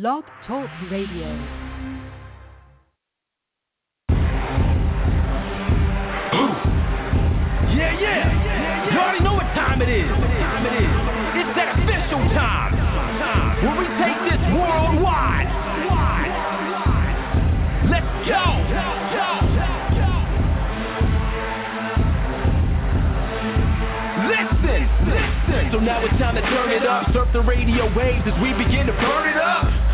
Blog Talk Radio. Yeah, yeah. So now it's time to turn it up. Surf the radio waves as we begin to burn it up.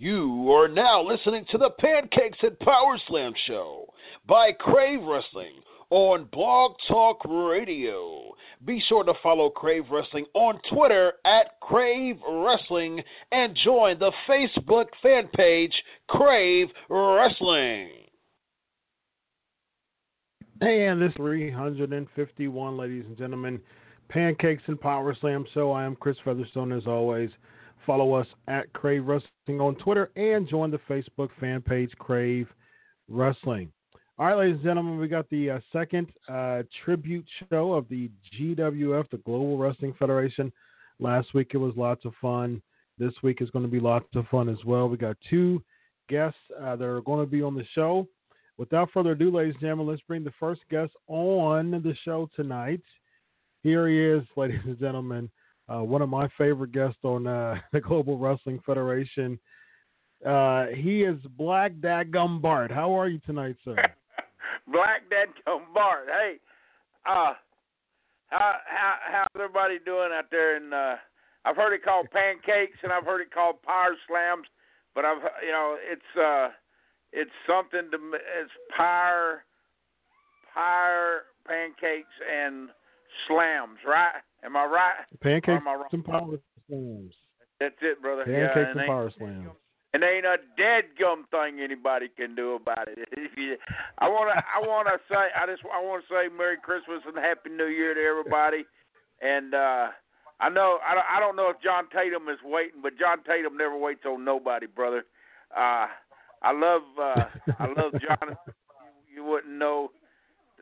You are now listening to the Pancakes and Power Slam show by Crave Wrestling on Blog Talk Radio. Be sure to follow Crave Wrestling on Twitter at Crave Wrestling and join the Facebook fan page Crave Wrestling. Hey and this 351, ladies and gentlemen, Pancakes and Power Slam show. I am Chris Featherstone as always. Follow us at Crave Wrestling on Twitter and join the Facebook fan page Crave Wrestling. All right, ladies and gentlemen, we got the uh, second uh, tribute show of the GWF, the Global Wrestling Federation. Last week it was lots of fun. This week is going to be lots of fun as well. We got two guests uh, that are going to be on the show. Without further ado, ladies and gentlemen, let's bring the first guest on the show tonight. Here he is, ladies and gentlemen uh, one of my favorite guests on uh, the Global Wrestling Federation. Uh, he is Black Dadgum Bart. How are you tonight, sir? Black Dadgum Bart. Hey, uh, how how how's everybody doing out there? And uh, I've heard it called pancakes, and I've heard it called power slams, but I've you know it's uh it's something to it's power power pancakes and slams, right? Am I right? Pancakes am I wrong? and power slams. That's it, brother. Pancakes yeah, and ain't- power slams. And ain't a dead gum thing anybody can do about it. I wanna, I wanna say, I just, I wanna say Merry Christmas and Happy New Year to everybody. And uh I know, I don't, I don't know if John Tatum is waiting, but John Tatum never waits on nobody, brother. Uh I love, uh I love John. You, you wouldn't know.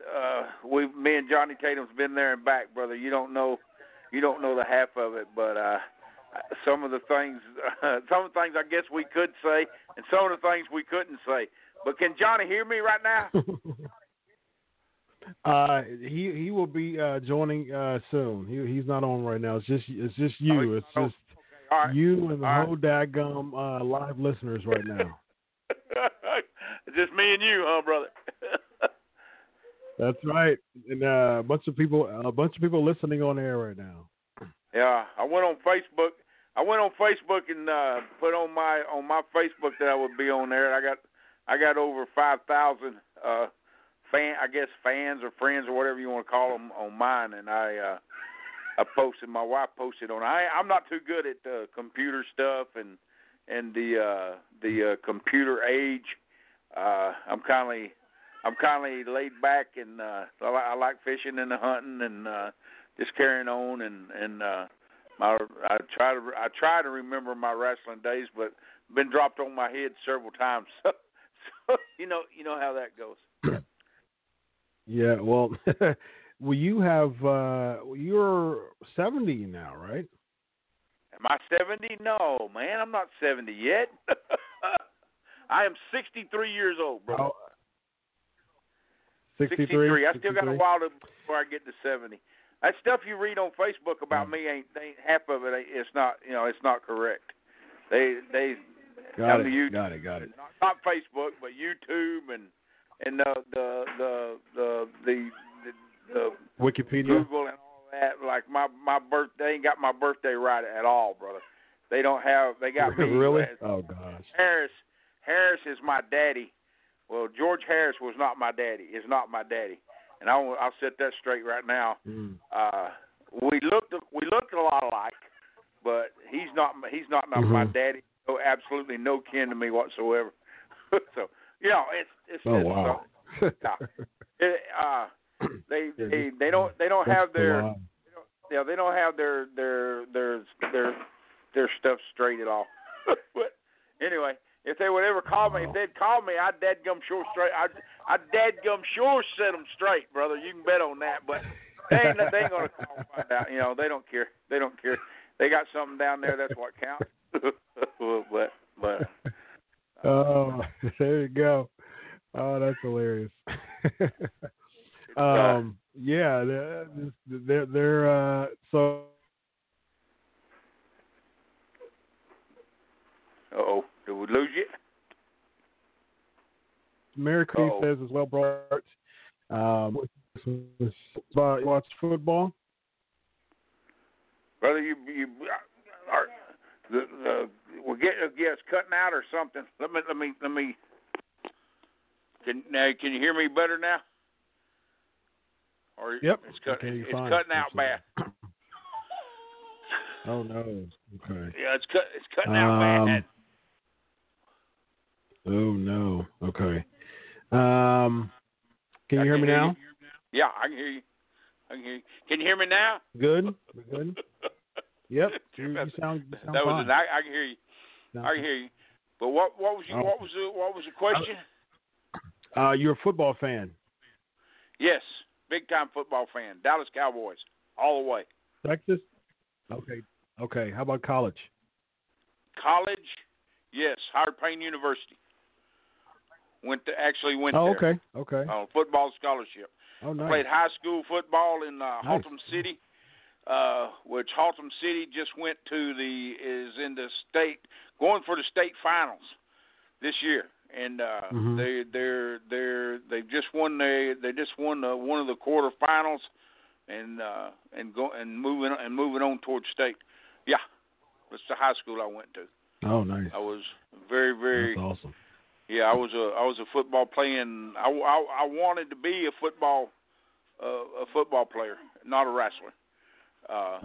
Uh We, me and Johnny Tatum's been there and back, brother. You don't know, you don't know the half of it, but. uh some of the things, uh, some of the things I guess we could say, and some of the things we couldn't say. But can Johnny hear me right now? uh, he he will be uh, joining uh, soon. He he's not on right now. It's just it's just you. It's oh, just All right. you and the All right. whole daggum uh, live listeners right now. Just me and you, huh, brother? That's right. And uh, a bunch of people a bunch of people listening on air right now. yeah, I went on Facebook. I went on Facebook and uh put on my on my Facebook that I would be on there. I got I got over five thousand uh fan I guess fans or friends or whatever you want to call them on mine, and I uh I posted. My wife posted on. I I'm not too good at uh, computer stuff and and the uh the uh, computer age. Uh I'm kind of I'm kind of laid back and uh I, I like fishing and hunting and uh just carrying on and and uh my I try to I try to remember my wrestling days, but been dropped on my head several times. So, so you know you know how that goes. Yeah, well, well, you have uh, you're seventy now, right? Am I seventy? No, man, I'm not seventy yet. I am sixty-three years old, bro. Oh, 63. 63. I still got a while to, before I get to seventy. That stuff you read on Facebook about Mm. me ain't, ain't half of it. It's not, you know, it's not correct. They they Got it. YouTube, Got it. Got it. not, not Facebook, but YouTube and and the the the the the, the, the Wikipedia. Google and all that. Like my my birth, they ain't got my birthday right at all, brother. They don't have. They got me. really? as- Oh gosh. Harris Harris is my daddy. Well, George Harris was not my daddy. Is not my daddy, and I'll I'll set that straight right now. Mm. Uh, we looked we looked a lot alike, but he's not he's not not my daddy. No, absolutely no kin to me whatsoever. so you know, it's it's Oh it's, wow. uh, it, uh, they they they don't they don't That's have the their lie. yeah they don't have their their their their their stuff straight at all. but anyway, if they would ever call me, if they'd call me, I'd dadgum sure straight. I'd I'd dadgum sure set them straight, brother. You can bet on that. But they ain't they ain't gonna call and find out. You know they don't care. They don't care. They got something down there. That's what counts. but but Oh, there you go. Oh, that's hilarious. uh, um, yeah, they're they're, they're uh, so oh, did we lose you? Mary Queen Uh-oh. says as well, Bart. Um, uh, watch football. Brother, you you are the the we're getting yeah, it's cutting out or something. Let me let me let me. Can now can you hear me better now? Or Yep. it's cut, Okay, it's fine. cutting out bad. Oh no. Okay. Yeah, it's cut it's cutting out Um, bad. Oh no. Okay. Um, can you I hear me now? You. Yeah, I can hear you. I can hear you. Can you hear me now? Good. Good. Yep. You, you sound, you sound that was fine. it. I, I can hear you. I can hear you. But what what was you, Oh. what was the what was the question? Uh, you're a football fan. yes, big time football fan. Dallas Cowboys all the way. Texas. Okay. Okay. How about college? College, yes, Howard Payne University. Went to actually went Oh, there okay. Okay. on football scholarship. Oh, nice. Played high school football in uh, Nice. Haltom City, uh, which Haltom City just went to the is in the state going for the state finals this year, and uh, Mhm. they they're they're they just won they they just won the, one of the quarterfinals, and uh, and go and moving and moving on towards state. Yeah, that's the high school I went to. Oh, nice. I was very very That's awesome. Yeah, I was a I was a football playing. I, I, I wanted to be a football uh, a football player, not a wrestler. Uh,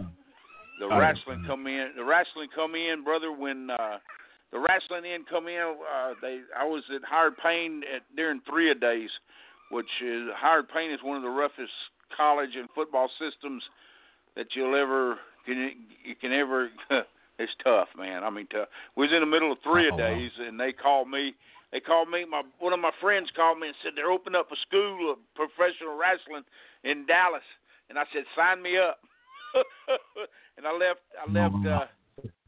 the I wrestling come in. The wrestling come in, brother. When uh, the wrestling in come in, uh, they I was at Howard Payne at, during three a days, which is Howard Payne is one of the roughest college and football systems that you'll ever can you can ever. it's tough, man. I mean, tough. We was in the middle of three a Oh, days, and they called me. They called me. My one of my friends called me and said they're opening up a school of professional wrestling in Dallas, and I said sign me up. and I left. I left. Uh,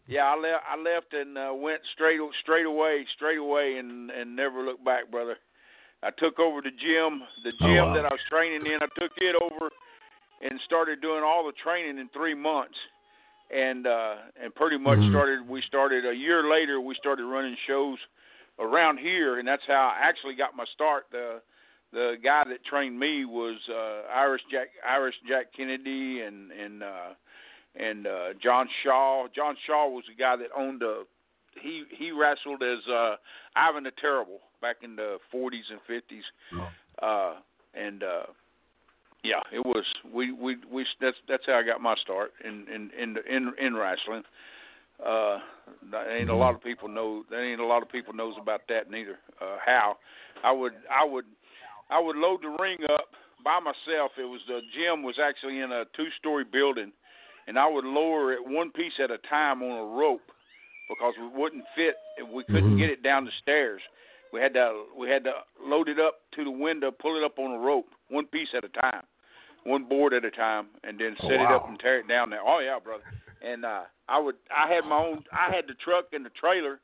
yeah, I left. I left and uh, went straight straight away, straight away, and and never looked back, brother. I took over the gym, the Oh, gym wow. that I was training in. I took it over and started doing all the training in three months, and uh, and pretty much Mhm. started. We started a year later. We started running shows around here, and that's how I actually got my start. The the guy that trained me was uh, Irish Jack Irish Jack Kennedy and and uh, and uh, John Shaw. John Shaw was the guy that owned a. He he wrestled as uh, Ivan the Terrible back in the 40s and 50s, Oh. uh, and uh, yeah, it was we we we that's that's how I got my start in in in in, in wrestling. Uh, that ain't a lot of people know. That ain't a lot of people knows about that neither. Uh, how I would I would I would load the ring up by myself. It was the gym was actually in a two-story building, and I would lower it one piece at a time on a rope because we wouldn't fit. We couldn't Mhm. get it down the stairs. We had to we had to load it up to the window, pull it up on a rope, one piece at a time. One board at a time, and then Oh, set it up and tear it down there. Oh yeah, brother. And uh, I would I had my own I had the truck and the trailer,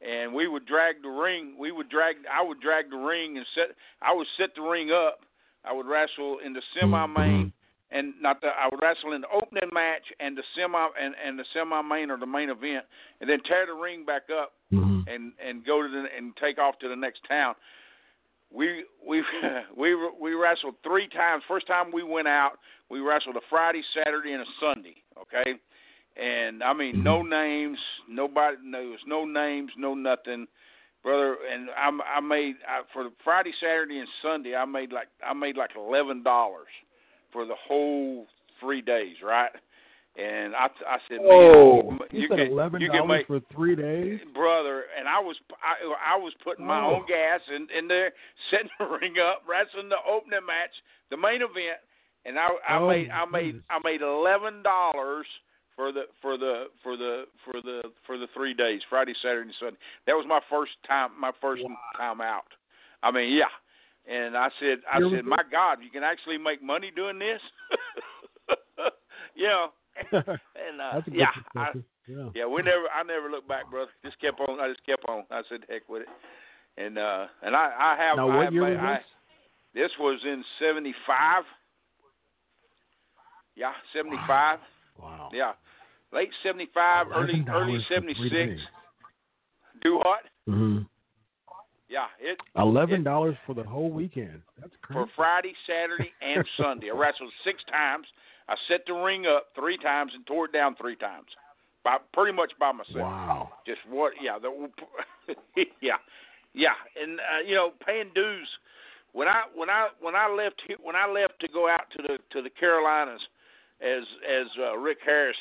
and we would drag the ring. We would drag I would drag the ring and set I would set the ring up. I would wrestle in the semi main and not the I would wrestle in the opening match and the semi and, and the semi main or the main event, and then tear the ring back up Mhm. and and go to the and take off to the next town. We we we we wrestled three times. First time we went out, we wrestled a Friday, Saturday, and a Sunday. Okay, and I mean no mm-hmm. names, nobody knows, no names, no nothing, brother. And I I made I, for the Friday, Saturday, and Sunday. I made like I made like eleven dollars for the whole three days, right? And I I said, Oh, man, you, you said can eleven you can dollars make for three days. brother, and I was I, I was putting my Oh. own gas in, in there, setting the ring up, wrestling the opening match, the main event, and I I Oh, made I made goodness. I made eleven dollars for the for the for the for the for the three days, Friday, Saturday, and Sunday. That was my first time my first time out. I mean, yeah. And I said I said, My God, you can actually make money doing this? yeah. And uh That's a good yeah, I, yeah. yeah, we never. I never looked back, brother. Just kept on. I just kept on. I said, heck with it. And uh, and I, I have. Now, I what year my- was I, this? this was in '75. Yeah, '75. Wow. Yeah, late '75, early early $11 for three '76. days. Do what? Mhm. Yeah, it Eleven dollars for the whole weekend. That's for. Friday, Saturday, and Sunday. I wrestled six times. I set the ring up three times and tore it down three times. By pretty much by myself. Wow. just what yeah the yeah yeah and uh, you know paying dues when i when i when i left when i left to go out to the to the carolinas as as uh, rick harris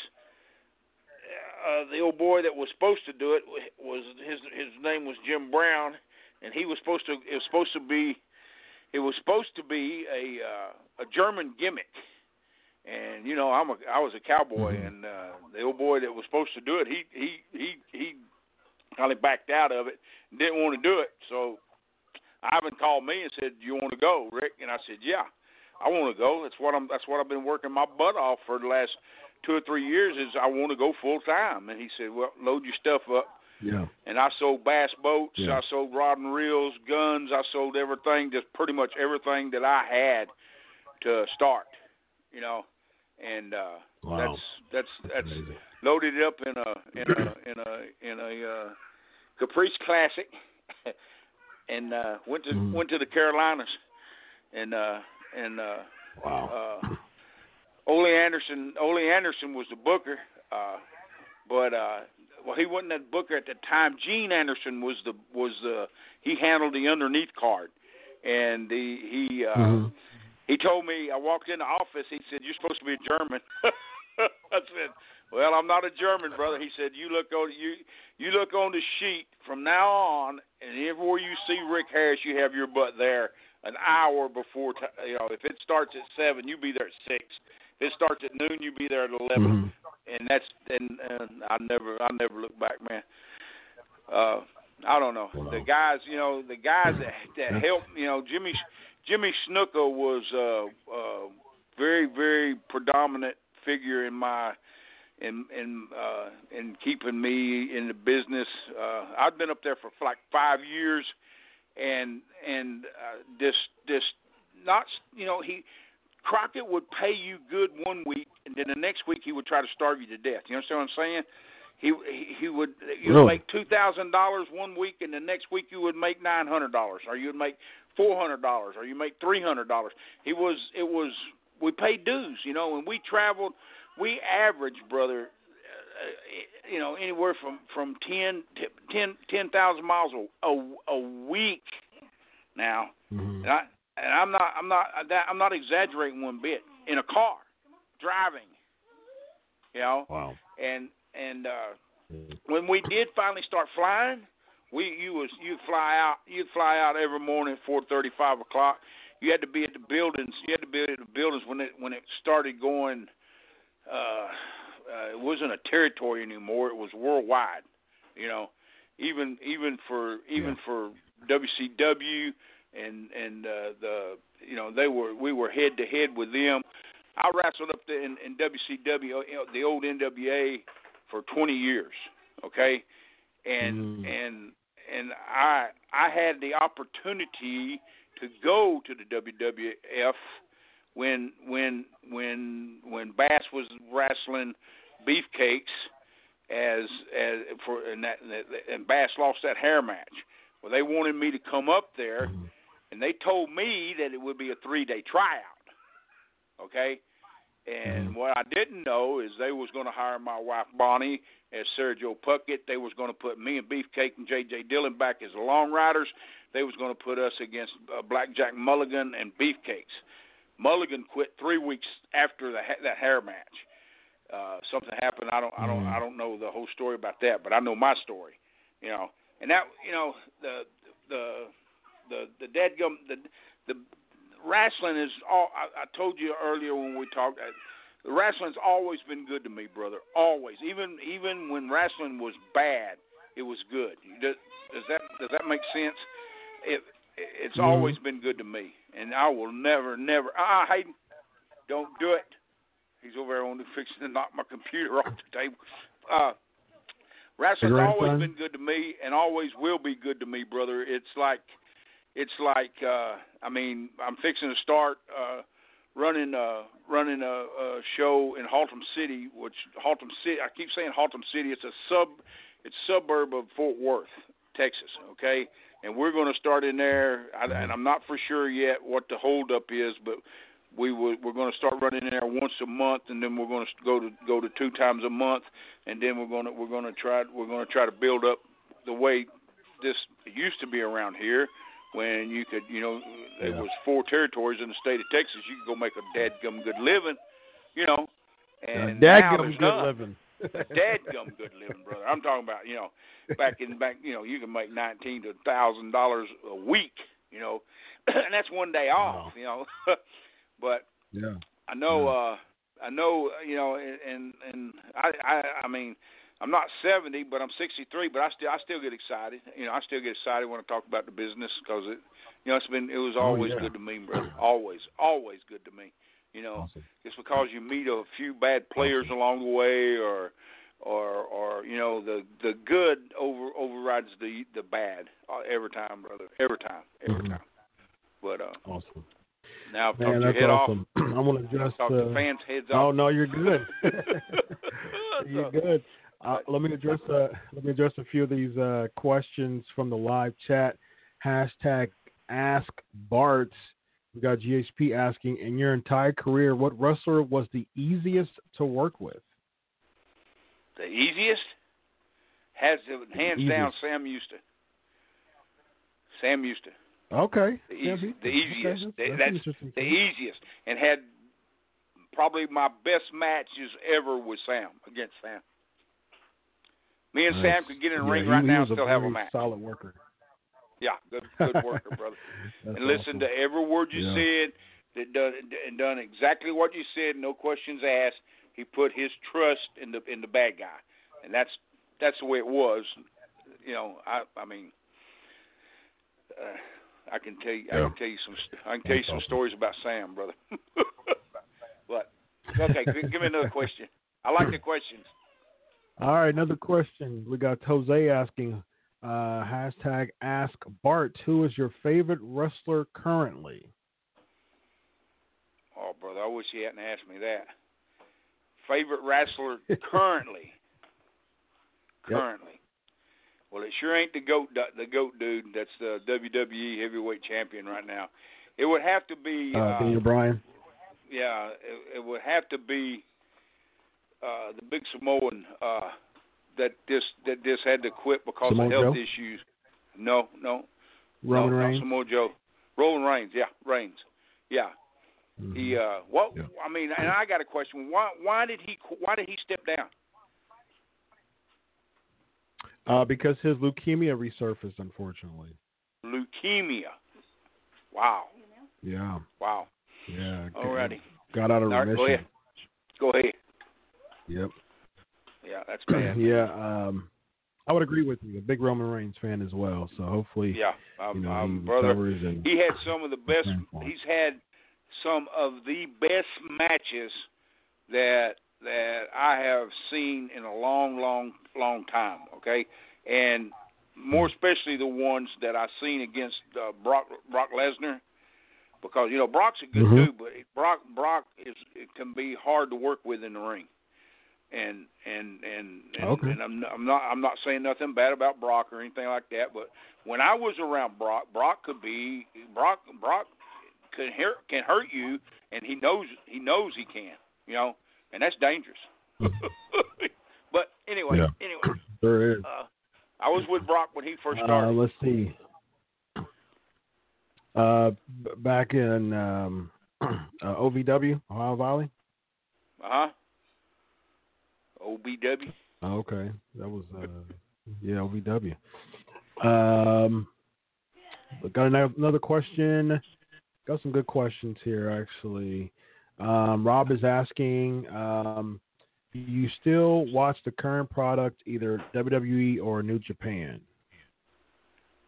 uh, the old boy that was supposed to do it was his his name was jim brown and he was supposed to it was supposed to be it was supposed to be a uh, a german gimmick and you know I'm a I was a cowboy, Mhm. and uh, the old boy that was supposed to do it, he he he he kind of backed out of it, and didn't want to do it. So Ivan called me and said, "Do you want to go, Rick?" And I said, "Yeah, I want to go. That's what I'm. That's what I've been working my butt off for the last two or three years. Is I want to go full time." And he said, "Well, load your stuff up." Yeah. and I sold bass boats, Yeah. I sold rod and reels, guns, I sold everything, just pretty much everything that I had to start, you know, and uh, Wow. that's that's that's Amazing. loaded up in a in a in a in a uh, Caprice Classic, and uh, went to Mhm. went to the Carolinas, and uh, and uh, Wow. uh, Ole Anderson. Ole Anderson was the booker, uh, but uh, well, he wasn't that booker at the time. Gene Anderson was the was the he handled the underneath card, and the he uh, Mhm. He told me I walked in the office. He said, "You're supposed to be a German." I said, "Well, I'm not a German, brother." He said, "You look on you you look on the sheet from now on, and everywhere you see Rick Harris, you have your butt there an hour before. T- you know, if it starts at seven, you be there at six. If it starts at noon, you be there at 11 Mhm. and that's and, and I never I never look back, man. Uh, I don't know the guys, you know, the guys that that helped, you know, Jimmy Jimmy Snooker was uh, uh, very very predominant figure in my in in uh, in keeping me in the business. Uh, I've been up there for like five years, and and uh, this this not you know he Crockett would pay you good one week, and then the next week he would try to starve you to death. You understand what I'm saying? He he, would you would Really? make two thousand dollars one week, and the next week you would make nine hundred dollars, or you would make four hundred dollars, or you make three hundred dollars. He was it was we paid dues, you know, and we traveled. We averaged, brother, uh, you know, anywhere from from ten ten ten thousand miles a, a a week. Now, Mhm. and I and I'm not I'm not that I'm not exaggerating one bit. In a car, driving, you know, Wow. and and uh, Mhm. when we did finally start flying, we you was you'd fly out you'd fly out every morning at four thirty five o'clock. You had to be at the buildings. You had to be at the buildings when it when it started going. Uh, uh, it wasn't a territory anymore. It was worldwide. You know, even even for even Yeah. for WCW and and uh, the you know they were we were head to head with them. I wrestled up there in, in WCW, the old NWA, for 20 years. Okay, and Mm. and and I I had the opportunity to go to the WWF when when when when Bass was wrestling Beefcakes as as for and that and Bass lost that hair match. Well, they wanted me to come up there, and they told me that it would be a three day tryout. Okay, and Mhm. what I didn't know is they was going to hire my wife Bonnie as Sergio Puckett. They was going to put me and Beefcake and J.J. Dillon back as Long Riders. They was going to put us against uh, Blackjack Mulligan and Beefcakes. Mulligan quit three weeks after the, ha- that hair match. Uh, something happened. I don't. I don't. Mm. I don't know the whole story about that, but I know my story. You know, and that. You know, the the the the deadgum the the wrestling is all. I, I told you earlier when we talked. Uh, the wrestling's always been good to me, brother. Always, even even when wrestling was bad, it was good. Does, does that does that make sense? It it's Mhm. always been good to me, and I will never never. Ah, Hayden, don't do it. He's over there on the fixing to knock my computer off the table. Uh, wrestling's always been good to me, and always will be good to me, brother. It's like it's like uh I mean, I'm fixing to start uh running uh running a, a show in Haltom City, which Haltom City I keep saying Haltom City, it's a sub it's suburb of Fort Worth, Texas, okay? And we're going to start in there. I, and I'm not for sure yet what the holdup is, but we we're going to start running in there once a month and then we're going to go to go to two times a month and then we're going to we're going to try we're going to try to build up the way this used to be around here when you could, you know, there Yeah. was four territories in the state of Texas. You could go make a dadgum good living, you know. And now Dadgum good none. living. Dadgum good living, brother. I'm talking about, you know, back in back, you know, you can make nineteen to thousand dollars a week, you know, and that's one day off, Wow. you know. but yeah. I know, uh, I know, you know, and and I, I, I mean, I'm not 70, but I'm 63. But I still, I still get excited. You know, I still get excited when I talk about the business because it, you know, it's been, it was Oh, always yeah. good to me, brother. Always, always good to me. You know, Awesome. just because you meet a few bad players along the way, or, or, or you know, the the good over overrides the the bad uh, every time, brother. Every time, every Mhm. time. But uh, Awesome. now I've Man, talked your head awesome. I want off. to address. Talk uh, the fans' heads Oh no, you're good. you're good. Uh, let me address uh, let me address a few of these uh, questions from the live chat. Hashtag Ask Bart. We got GHP asking, in your entire career, what wrestler was the easiest to work with? The easiest has to, hands down easiest. Sam Houston. Sam Houston, Okay. the, Yeah, easy, the okay, easiest. that's- that's that's interesting. the easiest, and had probably my best matches ever with Sam against Sam. Me and Sam could get in the Yeah, ring right now and still have a match. Solid worker. Yeah, good good worker, brother. And listen awesome. to every word you Yeah. said. That done and done exactly what you said. No questions asked. He put his trust in the in the bad guy, and that's that's the way it was. You know, I I mean, uh, I can tell you I can tell you some I can tell you some stories about Sam, brother. but okay, give me another question. I like the questions. All right, another question. We got Jose asking, uh, hashtag Ask Bart, who is your favorite wrestler currently? Oh, brother, I wish he hadn't asked me that. Favorite wrestler currently? Yep. Currently. Well, it sure ain't the goat, the goat dude. That's the WWE heavyweight champion right now. It would have to be. Uh, Uh, Daniel Bryan. yeah, it, it would have to be uh, the big Samoan uh, that this that this had to quit because Samoa of health Joe? issues. No, no, Roman no, Reigns. Samoa Joe. Roman Reigns, yeah, Reigns, yeah. Mhm. He uh what Yeah. I mean and I got a question. Why why did he why did he step down? Uh, because his leukemia resurfaced, unfortunately. Leukemia. Wow. Yeah, Wow. yeah. Alrighty. Got out of All right, go remission. ahead. Go ahead. Yep. Yeah, that's bad. yeah. Um, I would agree with you. A big Roman Reigns fan as well. So hopefully, yeah, um, you know, um, he brother, and he had some of the best. praying for him. He's had some of the best matches that that I have seen in a long, long, long time. Okay, and more especially the ones that I've seen against uh, Brock Brock Lesnar, because you know Brock's a good Mhm. dude, but Brock Brock is it can be hard to work with in the ring. And and and and, Okay. and I'm I'm not I'm not saying nothing bad about Brock or anything like that, but when I was around Brock, Brock could be Brock Brock can hurt can hurt you, and he knows he knows he can, you know, and that's dangerous. but anyway, Yeah. anyway, there is. uh, I was with Brock when he first Uh, started. let's see. Uh, back in um, uh, OVW, Ohio Valley. Uh huh. OVW. Oh, okay, that was uh, yeah OVW. Um, got another another question. Got some good questions here actually. Um, Rob is asking, um, do you still watch the current product, either WWE or New Japan?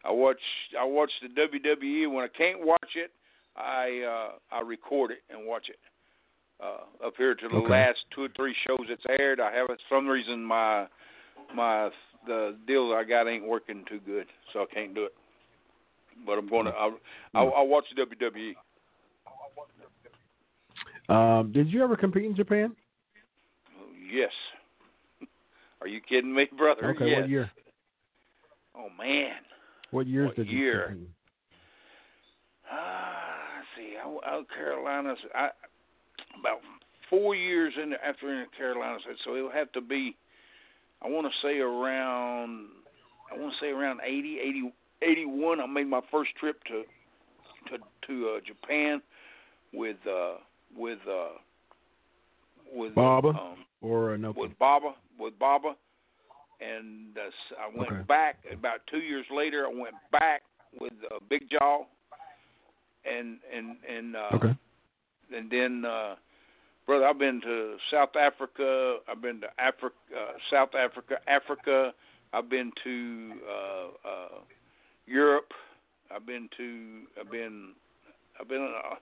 I watch I watch the WWE when I can't watch it. I uh, I record it and watch it. Uh, up here to the Okay. last two or three shows it's aired, I have for some reason my my the deal I got ain't working too good, so I can't do it. But I'm gonna I'll I'll, I'll watch the WWE. Um, did you ever compete in Japan? Yes. Are you kidding me, brother? Okay, yes. what year? Oh man. What years What did you year? compete? Ah, let's see, I, I Carolinas. I about four years in after in Carolina, so it'll have to be. I want to say around. I want to say around 80, 80, 81. I made my first trip to to to uh, Japan with uh with uh with Baba? um, Or uh, no? with Baba with Baba, and uh, s- I went Okay. back about two years later. I went back with uh, Big Jaw, and and and uh, Okay. And then uh, brother, I've been to South Africa. I've been to Africa, uh, South Africa, Africa. I've been to uh, uh, Europe. I've been to. I've been. I've been. Uh,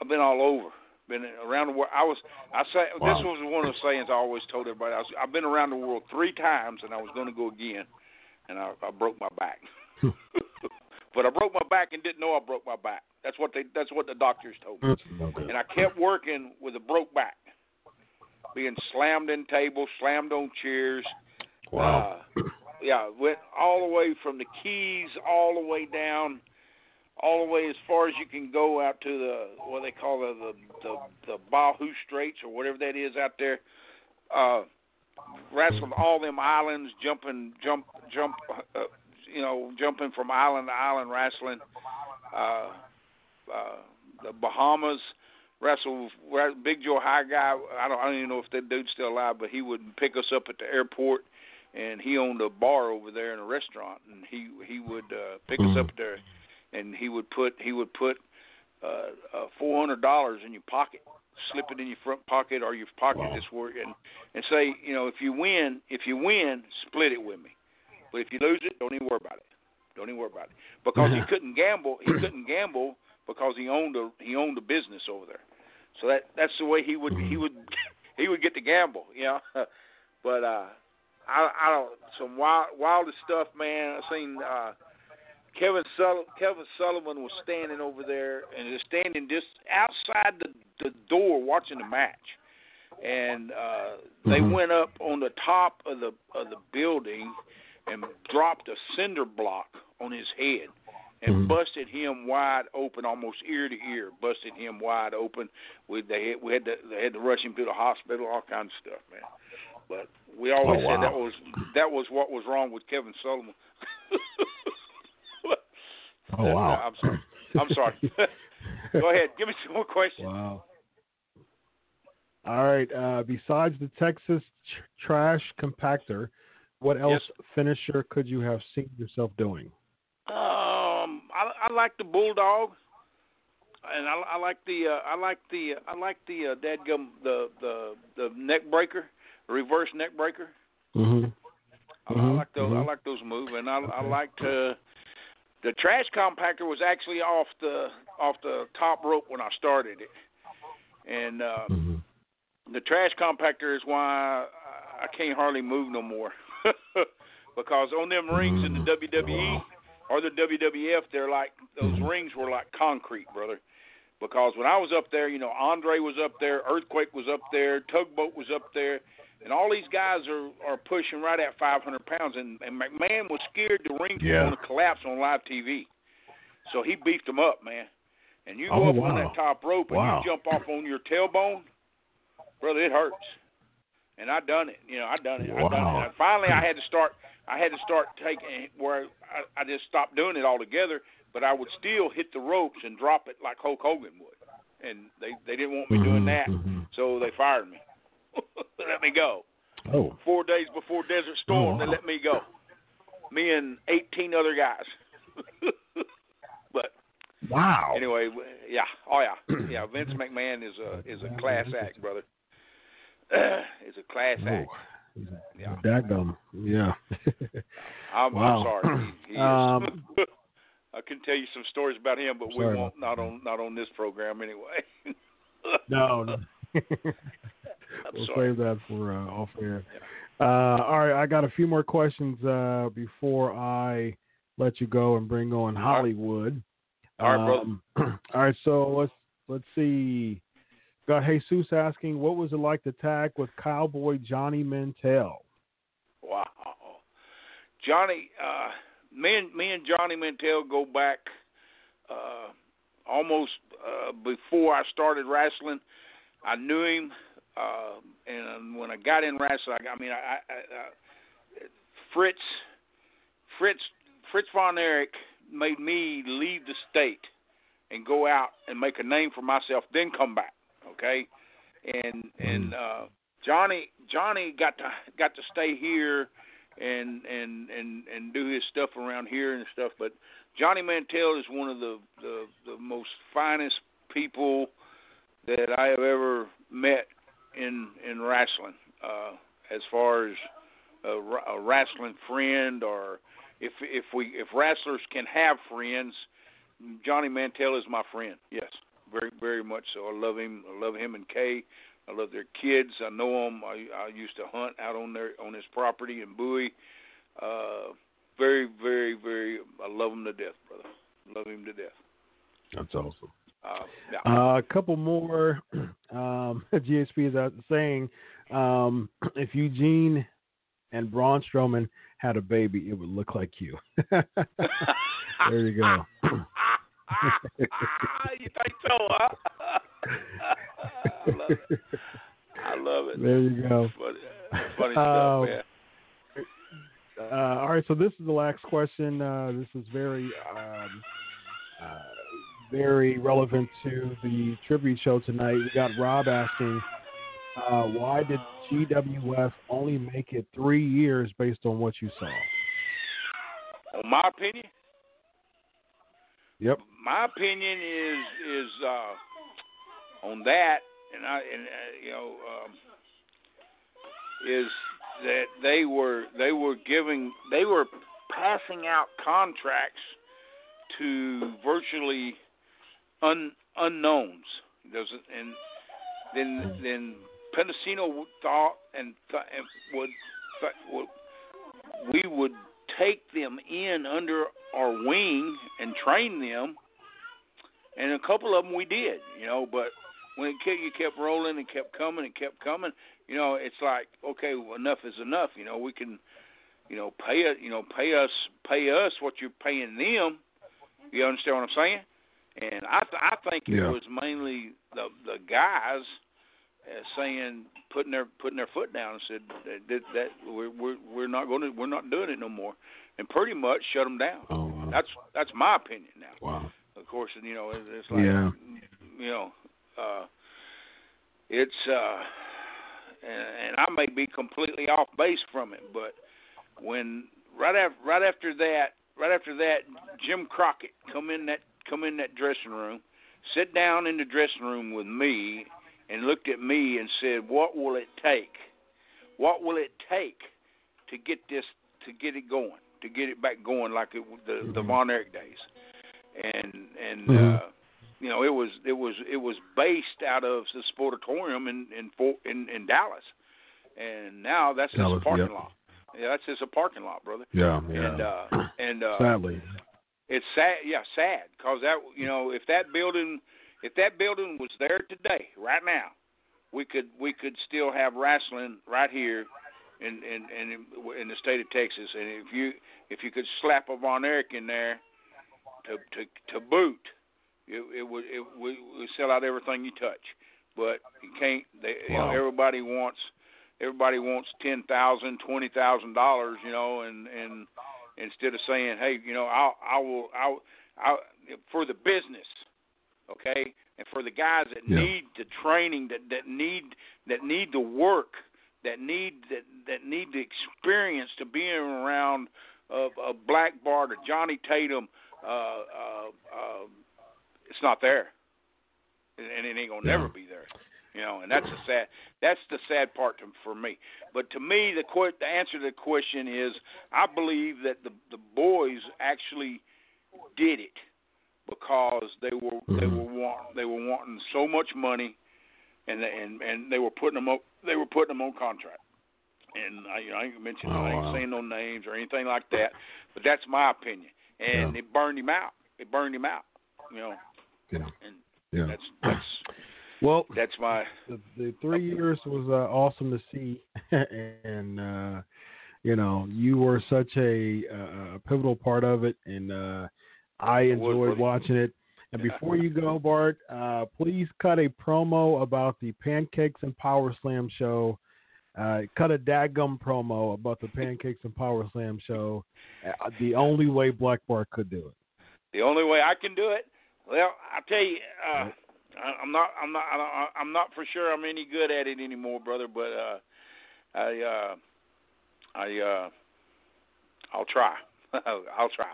I've been all over. Been around the world. I was. I say Wow. this was one of the sayings I always told everybody. I was, I've been around the world three times, and I was going to go again, and I, I broke my back. but I broke my back and didn't know I broke my back. That's what they. That's what the doctors told me. And I kept working with a broke back, being slammed in tables, slammed on chairs. Wow. Uh, yeah, went all the way from the Keys all the way down, all the way as far as you can go out to the what they call the the the, the Bahu Straits or whatever that is out there. Uh, wrestled all them islands, jumping, jump, jump, uh, you know, jumping from island to island, wrestling. Uh, uh, the Bahamas. Wrestled Big Joe High Guy. I don't. I don't even know if that dude's still alive, but he would pick us up at the airport, and he owned a bar over there in a restaurant, and he he would uh, pick us up there, and he would put he would put uh, uh, four hundred dollars in your pocket, slip it in your front pocket or your pocket Wow. this work, and and say, you know, if you win, if you win, split it with me, but if you lose it, don't even worry about it. Don't even worry about it because he couldn't gamble. He couldn't gamble because he owned a he owned a business over there. So that that's the way he would he would he would get to gamble, you know. but uh I I don't some wild wildest stuff, man. I seen uh Kevin Sul- Kevin Sullivan was standing over there and was standing just outside the the door watching the match. And uh they Mhm. went up on the top of the of the building and dropped a cinder block on his head and Mhm. busted him wide open, almost ear to ear, busted him wide open. We they had, we had to they had to rush him to the hospital, all kinds of stuff, man. But we always Oh, said that was that was what was wrong with Kevin Sullivan. Oh wow. I'm sorry. I'm sorry. Go ahead, give me some more questions. Wow. All right. Uh, besides the Texas tr- trash compactor, what else finisher could you have seen yourself doing? Um, I, I like the bulldog, and I, I like the uh, I like the I like the uh, dadgum the the the neck breaker, reverse neck breaker. Mm-hmm. Mm-hmm. I like those. Mm-hmm. I like those moves, and I, okay. I like to. The trash compactor was actually off the off the top rope when I started it, and uh, mm-hmm. the trash compactor is why I can't hardly move no more. because on them rings in the WWE or the WWF, they're like those mm-hmm. rings were like concrete, brother. Because when I was up there, you know, Andre was up there, Earthquake was up there, Tugboat was up there, and all these guys are are pushing right at 500 pounds, and, and McMahon was scared the ring yeah. going to collapse on live TV, so he beefed them up, man. And you go oh, up wow. on that top rope and wow. you jump off on your tailbone, brother, it hurts. And I done it, you know, I done it. Wow. I done it. And finally, I had to start. I had to start taking where I, I just stopped doing it altogether. But I would still hit the ropes and drop it like Hulk Hogan would, and they they didn't want me doing that, mm-hmm. so they fired me. they let me go. Oh. Four days before Desert Storm, oh, wow. they let me go. Me and 18 other guys. but wow. Anyway, yeah, oh yeah, yeah. Vince McMahon is a is a class act, brother. Is a class oh. act. Yeah. Daggum. Yeah. I'm, wow. I'm sorry. He, he um, I can tell you some stories about him, but sorry. we won't not on not on this program anyway. no. no. we'll sorry. save that for uh, off air. Uh, all right, I got a few more questions uh, before I let you go and bring on Hollywood. All right, um, all right, so let's let's see. Got Jesus asking, what was it like to tag with Cowboy Johnny Mantell? Wow, Johnny, uh, me and me and Johnny Mantell go back uh, almost uh, before I started wrestling. I knew him, uh, and when I got in wrestling, I, I mean, I, I, I, Fritz, Fritz, Fritz von Erich made me leave the state and go out and make a name for myself, then come back okay? And and uh, Johnny Johnny got to got to stay here and and and and do his stuff around here and stuff. But Johnny Mantell is one of the the, the most finest people that I have ever met in in wrestling. Uh, as far as a, a wrestling friend, or if if we if wrestlers can have friends, Johnny Mantell is my friend. Yes very very much so. I love him. I love him and Kay. I love their kids. I know them. I, I used to hunt out on their on his property in Bowie. Uh, very very very. I love him to death, brother. Love him to death. That's awesome. Uh, yeah. uh, a couple more. Um, GSP is out saying um, if Eugene and Braun Strowman had a baby, it would look like you. there you go. you think so, huh? I love it. I love it. There you go. Funny, funny stuff, um, man. Uh, all right, so this is the last question. Uh, this is very, um, uh, very relevant to the tribute show tonight. We got Rob asking, uh, why did GWF only make it three years based on what you saw? In my opinion, Yep. My opinion is is uh, on that, and I and uh, you know um, is that they were they were giving they were passing out contracts to virtually un, unknowns. It, and then then Pedicino thought and, th- and would, would we would take them in under our wing and train them. And a couple of them we did, you know, but when it kept, you kept rolling and kept coming and kept coming, you know, it's like okay, well, enough is enough. You know, we can, you know, pay it, you know, pay us, pay us what you're paying them. You understand what I'm saying? And I, th- I think it was mainly the the guys saying, putting their putting their foot down and said that, that we're we're we're not going to we're not doing it no more, and pretty much shut them down. Oh, wow. That's that's my opinion now. Wow. Of course, you know it's, it's like yeah. you know, uh, it's uh, and, and I may be completely off base from it, but when right after right after that right after that Jim Crockett come in that come in that dressing room, sit down in the dressing room with me and looked at me and said, "What will it take? What will it take to get this to get it going, to get it back going like it the the Von Erich days, and and Mhm. uh, you know it was it was it was based out of the Sportatorium in in in, in Dallas, and now that's just Dallas, a parking yep. lot. Yeah, that's just a parking lot, brother. Yeah, And uh, and uh, Sadly. it's sad. Yeah, sad because that you know if that building if that building was there today, right now, we could we could still have wrestling right here in in in, in the state of Texas. And if you if you could slap a Von Erich in there to to to boot, it, it would it would, would sell out everything you touch. But you can't. They, you know, everybody wants everybody wants ten thousand, twenty thousand dollars. You know, and and instead of saying, hey, you know, I'll I will I'll, I'll for the business, okay, and for the guys that Yeah. need the training, that that need that need the work, that need that that need the experience to being around of a Black Bart or Johnny Tatum, uh, uh, uh, it's not there, and, and it ain't gonna Yeah. never be there. You know, and that's the sad. That's the sad part to, for me. But to me, the que- the answer to the question is, I believe that the the boys actually did it because they were they Mhm. were want they were wanting so much money, and they, and and they were putting them up, they were putting them on contract. And I, you know, I ain't mentioning, Oh, I ain't wow. saying no names or anything like that, but that's my opinion. And Yeah. it burned him out. It burned him out. You know, Yeah. and Yeah. that's that's Well, that's my the, the three years was uh, awesome to see, and uh, you know you were such a, uh, a pivotal part of it, and uh, I enjoyed watching it. And before you go, Bart, uh, please cut a promo about the Pancakes and Power Slam show. Uh, cut a daggum promo about the Pancakes and Power Slam show. Uh, the only way Black Bart could do it. the only way I can do it. Well, I tell you, uh, Right. I'm not, I'm not, I don't- I'm not for sure I'm any good at it anymore, brother. But uh, I, uh, I, uh, I'll try. I'll try.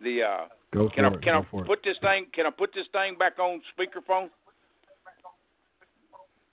The uh, Go can I it. can Go I for it. put this thing? Can I put this thing back on speakerphone?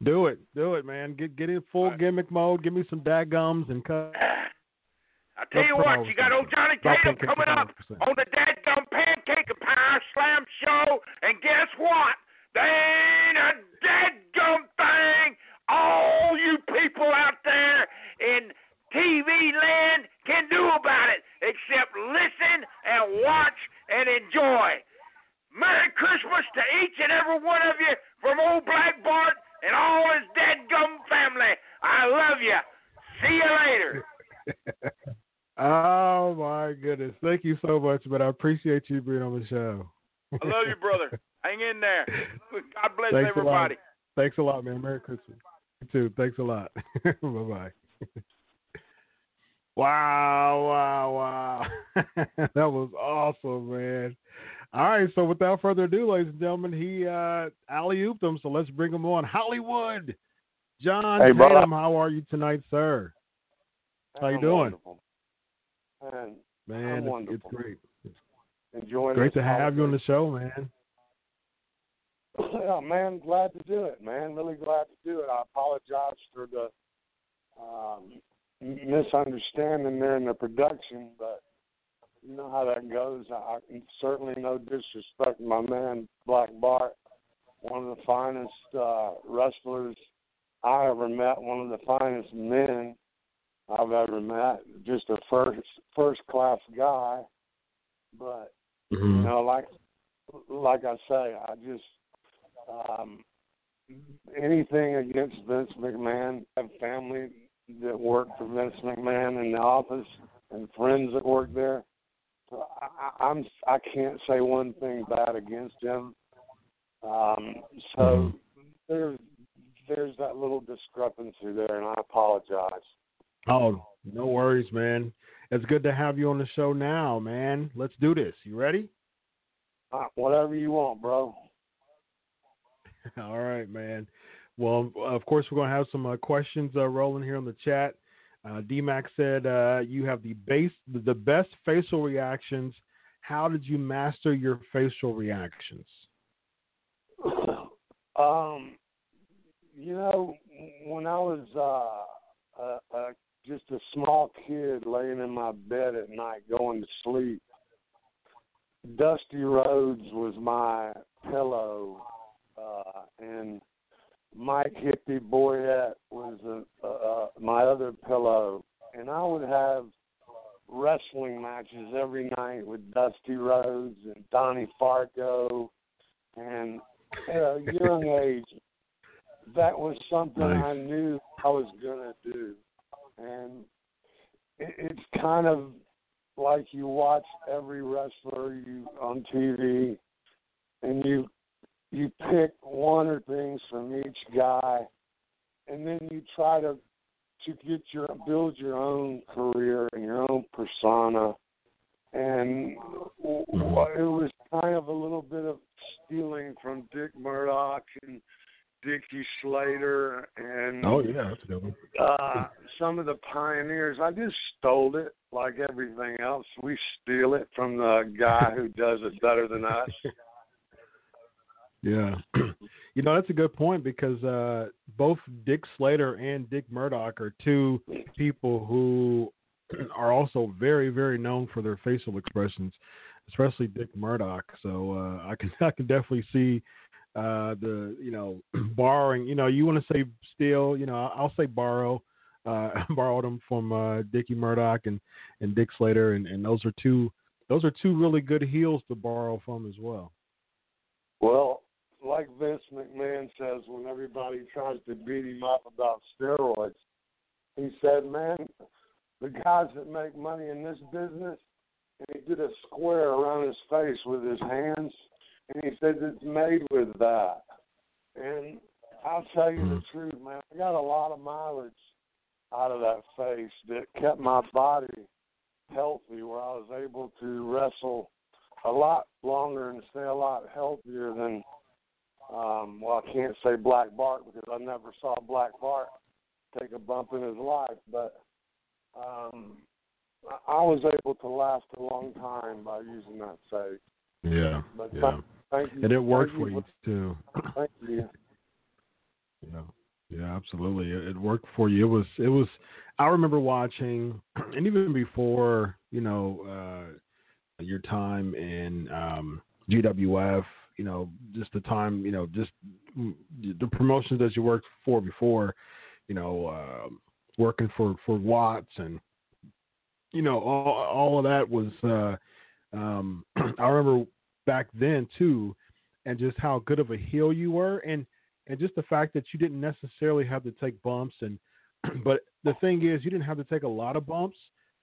Do it, do it, man. Get get in full Alright. gimmick mode. Give me some dadgums and cut. I tell you what, you got old Johnny Tatum coming up on the Dadgum Pancake and Power Slam show, and guess what? There ain't a dadgum thing all you people out there in TV land can do about it except listen and watch and enjoy. Merry Christmas to each and every one of you from old Black Bart and all his dead gum family. I love you. See you later. oh my goodness! Thank you so much, but I appreciate you being on the show. I love you, brother. Hang in there. God bless Thanks a everybody. Thanks a lot, man. Merry Christmas. You too. Thanks a lot. bye bye. Wow, wow, wow. that was awesome, man. All right, so without further ado, ladies and gentlemen, he uh alley ooped him, so let's bring him on. Hollywood. John Hey, brother. How are you tonight, sir? How you I'm doing? Wonderful. And Man, I'm it's, it's wonderful. great. enjoying Great this to have you on the show, man. yeah, man, glad to do it, man. Really glad to do it. I apologize for the um, misunderstanding there in the production, but you know how that goes. I, certainly no disrespect to my man Black Bart, one of the finest uh, wrestlers I ever met, one of the finest men I've ever met. Just a first first class guy, but you know, like like I say, I just um anything against Vince McMahon. Have family that work for Vince McMahon in the office and friends that work there. So I, I- I'm I can't say one thing bad against him. Um, so there's there's that little discrepancy there, and I apologize. Oh, no worries, man. It's good to have you on the show now, man. Let's do this. You ready? Uh, whatever you want, bro. All right, man. Well, of course, we're going to have some uh, questions uh, rolling here on the chat. Uh, DMAC said uh, you have the base, the best facial reactions. How did you master your facial reactions? um, you know, when I was uh, a, a just a small kid laying in my bed at night going to sleep, Dusty Rhodes was my pillow, uh, and Mike Hippie Boyette was a, uh, my other pillow, and I would have wrestling matches every night with Dusty Rhodes and Donnie Fargo, and at a young age, that was something Nice. I knew I was gonna do, and it, it's kind of like you watch every wrestler you on TV, and you you pick one or things from each guy, and then you try to to get your build your own career and your own persona, and it was kind of a little bit of stealing from Dick Murdoch and Dickie Slater and Oh yeah, that's a good one. uh, some of the pioneers. I just stole it like everything else. We steal it from the guy who does it better than us. Yeah. you know, that's a good point because uh, both Dick Slater and Dick Murdoch are two people who are also very, very known for their facial expressions, especially Dick Murdoch. So uh, I can I can definitely see uh, the you know borrowing. You know, you want to say steal. You know, I'll say borrow. Uh, borrowed them from uh, Dickie Murdoch and, and Dick Slater, and, and those are two those are two really good heels to borrow from as well. Well, like Vince McMahon says when everybody tries to beat him up about steroids, he said, "Man, the guys that make money in this business," and he did a square around his face with his hands, and he said it's made with that. And I'll tell you the hmm. truth, man. I got a lot of mileage out of that face that kept my body healthy, where I was able to wrestle a lot longer and stay a lot healthier than um well I can't say Black Bart because I never saw Black Bart take a bump in his life, but um I was able to last a long time by using that face. Yeah, But yeah. thank, thank you. and it worked thank for you too. Thank you. Yeah, yeah, absolutely. It, it worked for you. It was, it was. I remember watching, and even before, you know, uh, your time in um, GWF, you know, just the time, you know, just the promotions that you worked for before, you know, uh, working for for Watts and, you know, all all of that was. Uh, um, I remember back then too, and just how good of a heel you were, and and just the fact that you didn't necessarily have to take bumps and but the thing is you didn't have to take a lot of bumps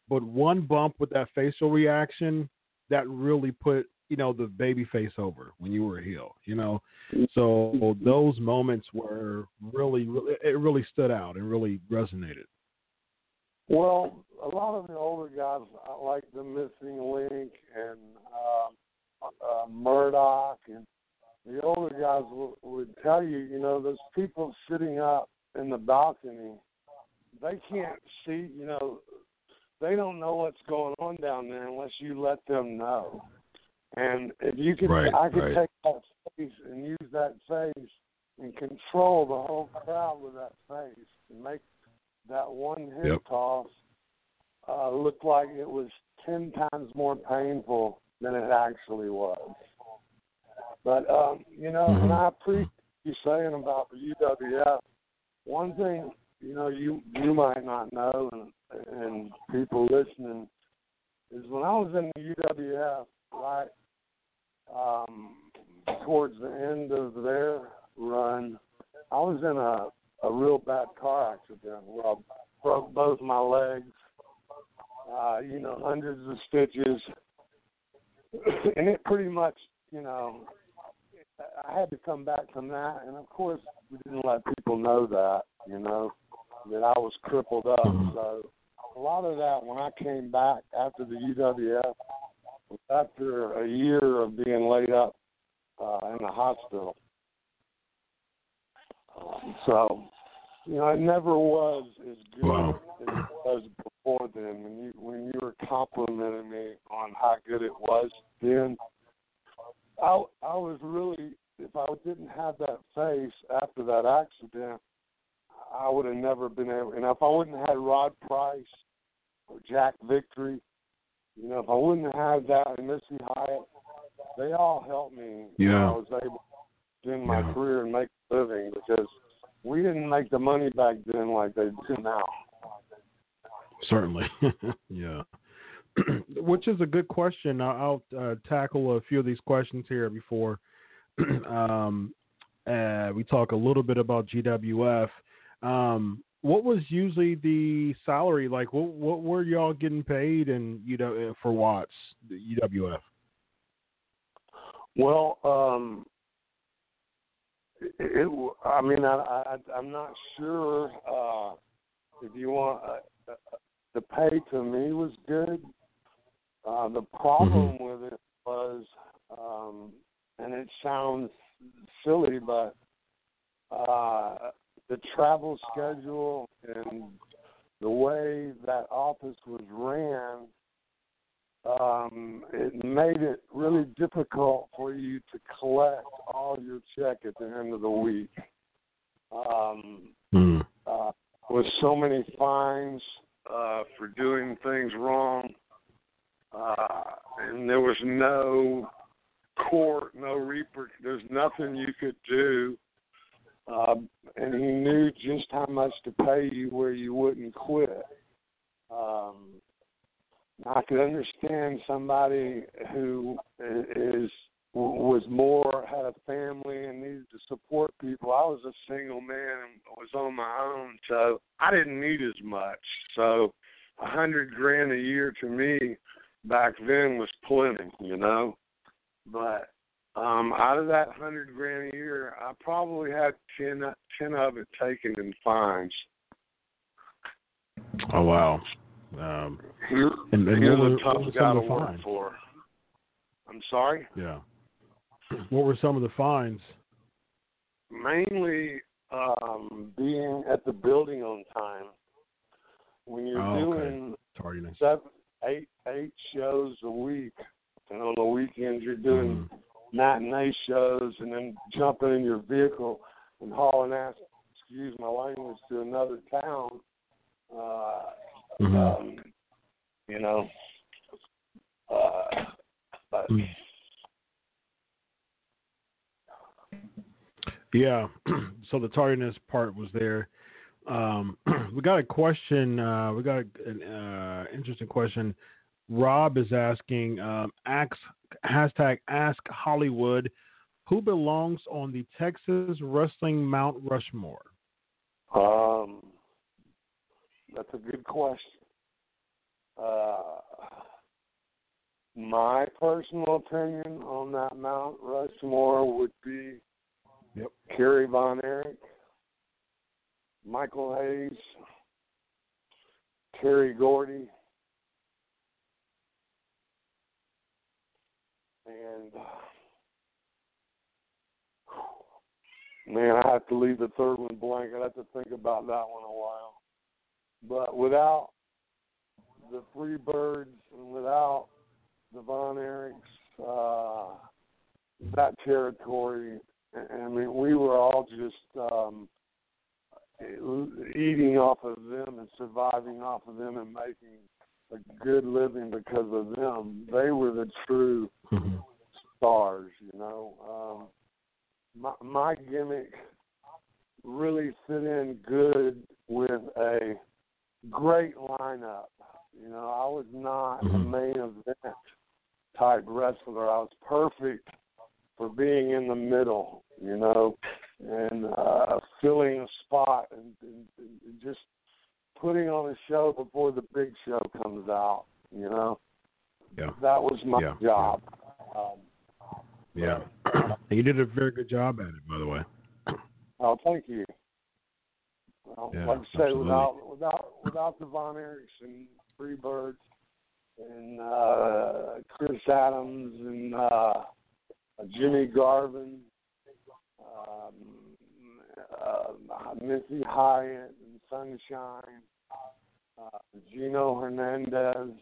but one bump with that facial reaction that really put you know the baby face over when you were a heel you know? So those moments were really, really it really stood out and really resonated. Well, a lot of the older guys like the Missing Link and uh, uh, Murdoch, and the older guys w- would tell you, you know, those people sitting up in the balcony, they can't see, you know, they don't know what's going on down there unless you let them know. And if you could, Right, I could right. take that face and use that face and control the whole crowd with that face and make that one hip Yep. toss uh, look like it was ten times more painful than it actually was. But um, you know, Mhm. and I appreciate you saying about the UWF. One thing, you know, you you might not know, and and people listening, is when I was in the UWF, right, um, towards the end of their run, I was in a a real bad car accident where I broke both my legs. Uh, you know, hundreds of stitches, and it pretty much, you know, I had to come back from that, and of course, we didn't let people know that, you know, that I was crippled up. Mhm. So a lot of that when I came back after the UWF, after a year of being laid up uh, in the hospital. So, you know, it never was as good Wow. as it was before then. When you when you were complimenting me on how good it was then, I I was really if I didn't have that face after that accident, I I would have never been able. And if I wouldn't have had Rod Price or Jack Victory, you know, if I wouldn't have that and Missy Hyatt, they all helped me. Yeah. I was able to in my Yeah. career and make a living because we didn't make the money back then like they do now. Certainly, yeah. Which is a good question. I'll, I'll uh, tackle a few of these questions here before um, uh, we talk a little bit about GWF. Um, what was usually the salary like? What what were y'all getting paid and you know for Watts the UWF? Well, um, it, it, I mean, I, I, I'm not sure uh, if you want. Uh, uh, the pay to me was good. Uh, the problem with it was, um, and it sounds silly, but uh, the travel schedule and the way that office was ran um, it made it really difficult for you to collect all your check at the end of the week. Um, Hmm. uh, with so many fines uh, for doing things wrong, uh, and there was no court, no reper. There's nothing you could do, um, and he knew just how much to pay you where you wouldn't quit. Um, I could understand somebody who is was more had a family and needed to support people. I was a single man and was on my own, so I didn't need as much. So a hundred grand a year to me back then was plenty, you know. But um out of that hundred grand a year, I probably had ten ten of it taken in fines. Oh wow. Um, and, and a were, tough guy to of the work fines? for. I'm sorry. Yeah. What were some of the fines? mainly um being at the building on time. When you're Oh, okay. doing Tardiness. seven, eight, eight shows a week, and on the weekends you're doing Mhm. Matinee shows, and then jumping in your vehicle and hauling ass, excuse my language, to another town. Uh, Mhm. um, you know, uh, but Mm. Yeah. so the tardiness part was there. Um, we got a question. Uh, we got an uh, interesting question. Rob is asking, um, ask, hashtag Ask Hollywood, who belongs on the Texas Wrestling Mount Rushmore? Um, that's a good question. Uh, my personal opinion on that Mount Rushmore would be Yep. Kerry Von Erich, Michael Hayes, Terry Gordy, and man, I have to leave the third one blank. I have to think about that one a while. But without the Freebirds and without the Von Erichs, uh, that territory, I mean, we were all just um, eating off of them and surviving off of them and making a good living because of them. They were the true Mhm. stars, you know. Um, my, my gimmick really fit in good with a great lineup. You know, I was not a Mhm. main event type wrestler. I was perfect for being in the middle, you know, and uh, filling a spot and, and, and just putting on a show before the big show comes out. You know, Yeah. that was my Yeah. job. Um, Yeah. you did a very good job at it, by the way. Oh, thank you. Well, Yeah, like I say, absolutely. without without without the Von Erichs and Freebirds and uh, Chris Adams and uh, Jimmy Garvin, um, uh, Missy Hyatt and Sunshine, uh, Gino Hernandez.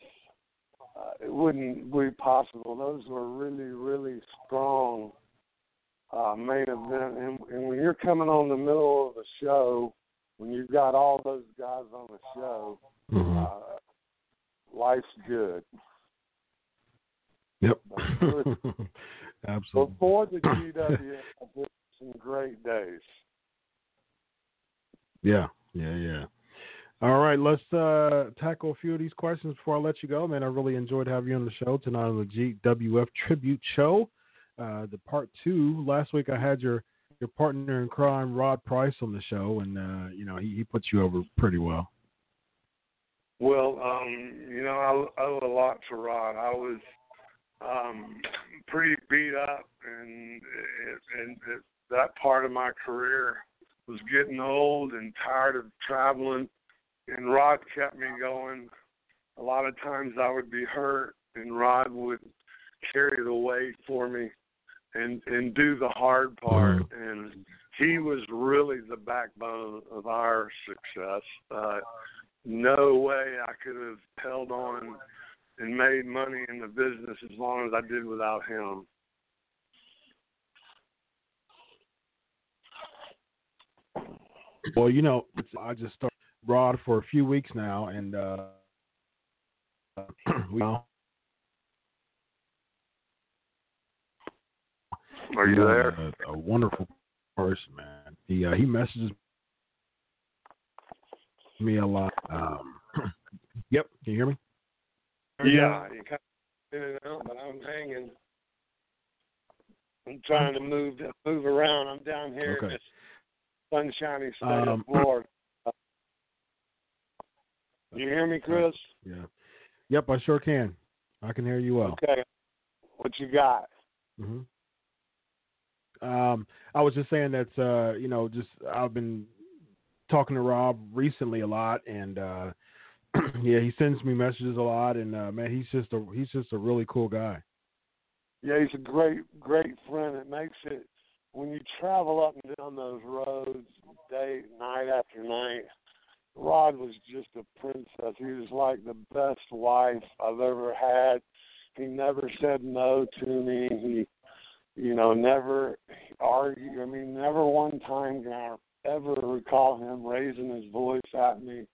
Uh, it wouldn't be possible. Those were really, really strong uh, main event. And, and when you're coming on the middle of the show when you've got all those guys on the show, Mhm. uh, life's good. Yep. Absolutely. Before the GW, I did some great days. Yeah, yeah, yeah. All right, let's uh, tackle a few of these questions before I let you go, man. I really enjoyed having you on the show tonight on the GWF Tribute Show. Uh, the part two. Last week I had your your partner in crime, Rod Price, on the show, and uh, you know he he put you over pretty well. Well, um, you know, I owe a lot to Rod. I was um, pretty beat up, and and that part of my career was getting old and tired of traveling. And Rod kept me going. A lot of times I would be hurt, and Rod would carry the weight for me and and do the hard part. And he was really the backbone of our success. Uh, no way I could have held on and made money in the business as long as I did without him. Well, you know, it's, I just started Rod for a few weeks now, and uh, we Are you a- there? A, a wonderful person, man. He uh, he messages me a lot. Um, yep, can you hear me? Yeah, you kind of in and out, but I'm hanging. I'm trying to move move around. I'm down here in Okay. this sunshiny state Um, of Florida. You hear me, Chris? Yeah. Yep, I sure can. I can hear you well. Okay. What you got? hmm Um, I was just saying that uh, you know, just I've been talking to Rod recently a lot, and uh, yeah, he sends me messages a lot, and uh, man, he's just a he's just a really cool guy. Yeah, he's a great, great friend. It makes it when you travel up and down those roads, day, night after night. Rod was just a princess. He was like the best wife I've ever had. He never said no to me. He, you know, never argued. I mean, never one time can I ever recall him raising his voice at me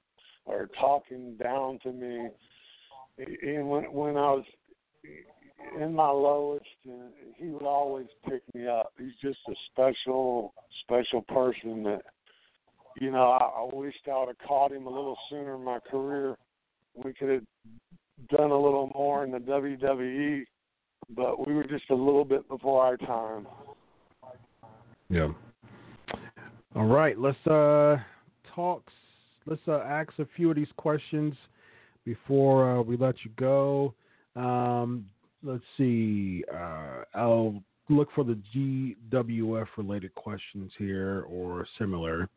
or talking down to me. And when when I was in my lowest, he would always pick me up. He's just a special, special person that, you know, I, I wished I would have caught him a little sooner in my career. We could have done a little more in the WWE, but we were just a little bit before our time. Yeah. All right, let's uh talk. Let's uh, ask a few of these questions before uh, we let you go. Um, let's see. Uh, I'll look for the GWF related questions here or similar.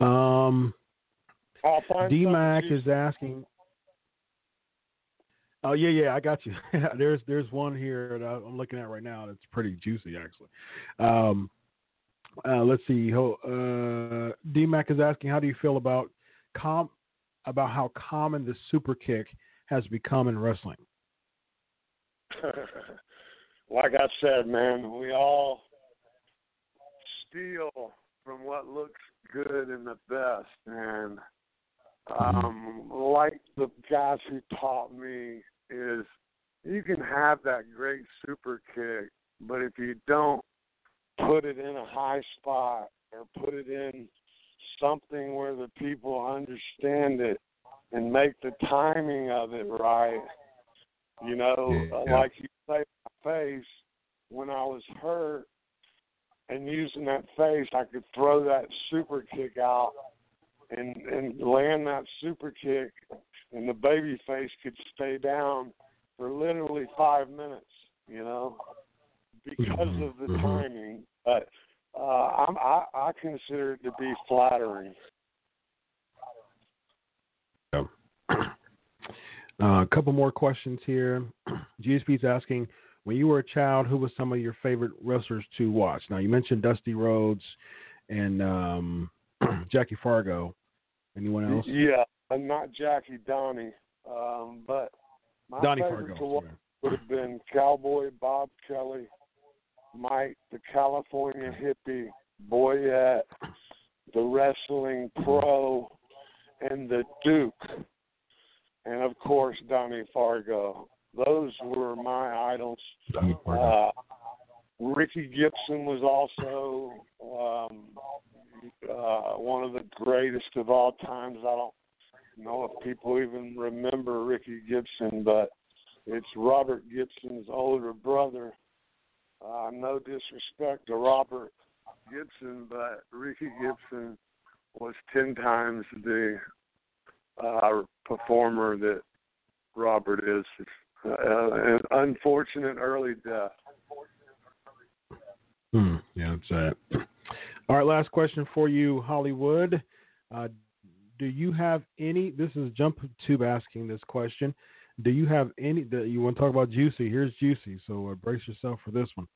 Um, DMAC is asking. Oh yeah, yeah, I got you. there's there's one here that I'm looking at right now that's pretty juicy actually. Um, uh, let's see. Uh, DMAC is asking, how do you feel about com about how common the super kick has become in wrestling? like I said, man, we all steal from what looks good and the best. And um, like the guys who taught me is you can have that great super kick, but if you don't put it in a high spot or put it in something where the people understand it and make the timing of it right, you know, uh, Yeah. like you say, my face, when I was hurt and using that face, I could throw that super kick out and and land that super kick, and the baby face could stay down for literally five minutes, you know, because Mhm, of the mhm. timing. But uh, I'm, I I consider it to be flattering. Uh, a couple more questions here. GSP is asking, when you were a child, who was some of your favorite wrestlers to watch? Now you mentioned Dusty Rhodes and um, Jackie Fargo. Anyone else? Yeah, I'm not Jackie Donnie, um, but my Donnie favorite to Fargo. watch sorry. would have been Cowboy Bob Kelly, Mike the California hippie, Boyette, the Wrestling Pro, and the Duke, and of course Donnie Fargo. Those were my idols. Uh, Ricky Gibson was also um, uh, one of the greatest of all times. I don't know if people even remember Ricky Gibson, but it's Robert Gibson's older brother. Uh, no disrespect to Robert Gibson, but Ricky Gibson was ten times the uh, performer that Robert is. Uh, an unfortunate early death. Hmm, yeah, that's it. All right, last question for you, Hollywood. Uh, do you have any? This is Jump Tube asking this question. Do you have any? that you want to talk about Juicy? Here's Juicy. So uh, brace yourself for this one.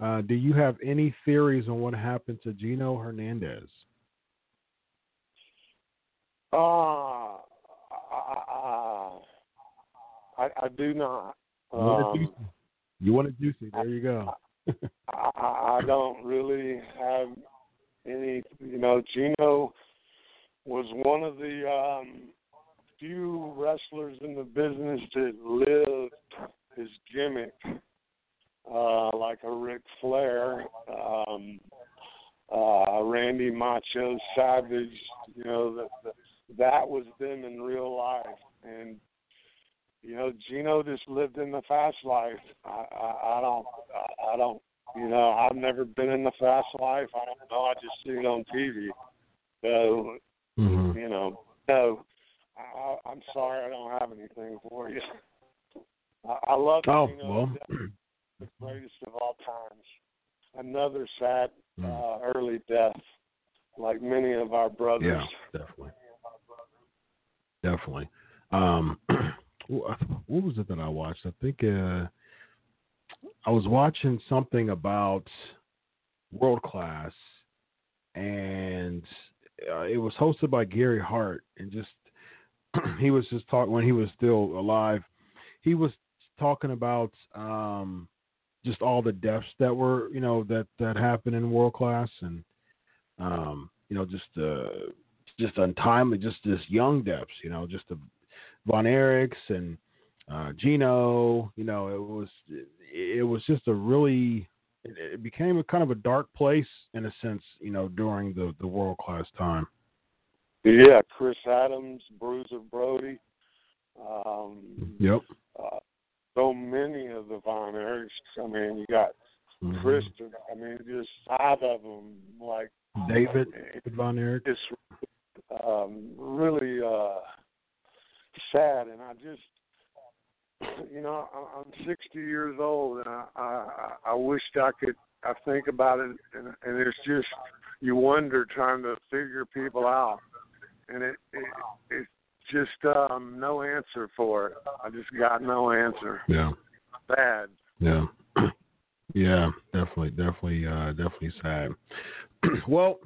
Uh, do you have any theories on what happened to Gino Hernandez? Ah, uh, I, I do not. Um, you want a juicy? There you go. I, I don't really have any. You know, Gino was one of the um, few wrestlers in the business that lived his gimmick, uh, like a Ric Flair, um, uh, Randy Macho Savage. You know that that was them in real life, and you know Gino just lived in the fast life. I, I, I don't, I, I don't. You know, I've never been in the fast life. I don't know. I just see it on TV. So Mm-hmm. You know, so I, I'm sorry, I don't have anything for you. I, I love oh, you well. the greatest of all times. Another sad Mm. uh, early death, like many of our brothers. Yeah, definitely, definitely. Um, what was it that I watched? I think uh, I was watching something about world class, and uh, it was hosted by Gary Hart, and just he was just talking when he was still alive. He was talking about um, just all the deaths that were, you know, that that happened in world class, and um, you know, just uh, just untimely, just this young deaths, you know, just the Von Erichs and uh, Gino. You know, it was it was just a really it became a kind of a dark place in a sense, you know, during the the world class time. Yeah, Chris Adams, Bruiser Brody. Um, yep. Uh, so many of the Von Erichs. I mean, you got mm-hmm. Chris. I mean, just five of them. Like David, David Von Erich. It's um, really uh, sad, and I just you know, I'm 60 years old, and I I, I wished I could. I think about it, and, and it's just you wonder trying to figure people out, and it, it it's just um no answer for it. I just got no answer. Yeah. Bad. Yeah. Yeah, definitely, definitely, uh, definitely sad. well,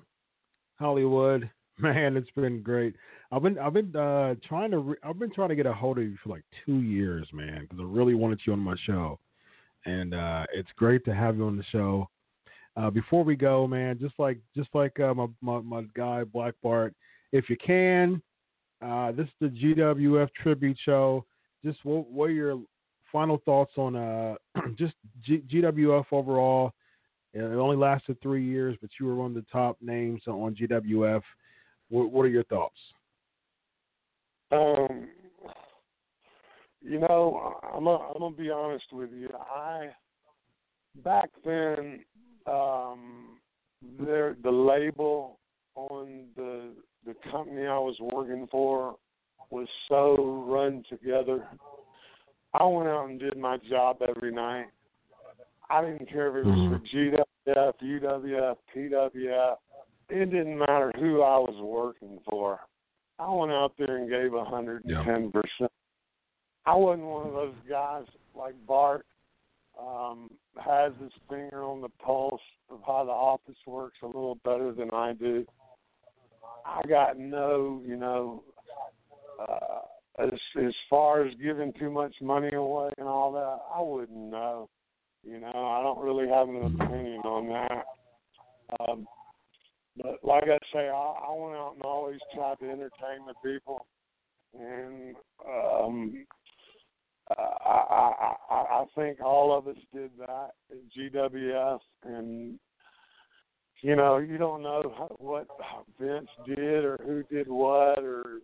Hollywood, man, it's been great. I've been I've been uh, trying to re- I've been trying to get a hold of you for like two years, man, because I really wanted you on my show, and uh, it's great to have you on the show. Uh, before we go, man, just like just like uh, my, my, my guy Black Bart, if you can, uh, this is the GWF tribute show. Just what, what are your final thoughts on uh, just G- GWF overall? It only lasted three years, but you were one of the top names on GWF. What, what are your thoughts? Um, you know, I'm a, I'm gonna be honest with you. I back then, um, there the label on the the company I was working for was so run together. I went out and did my job every night. I didn't care if it was mm-hmm. for GWF, UWF, PWF. It didn't matter who I was working for. I went out there and gave a hundred and ten percent. I wasn't one of those guys like Bart um, has his finger on the pulse of how the office works a little better than I do. I got no, you know, uh, as as far as giving too much money away and all that. I wouldn't know. You know, I don't really have an opinion on that. Um, but like I say, I, I went out and always tried to entertain the people, and um, I, I, I, think all of us did that at GWF, and you know, you don't know what Vince did or who did what or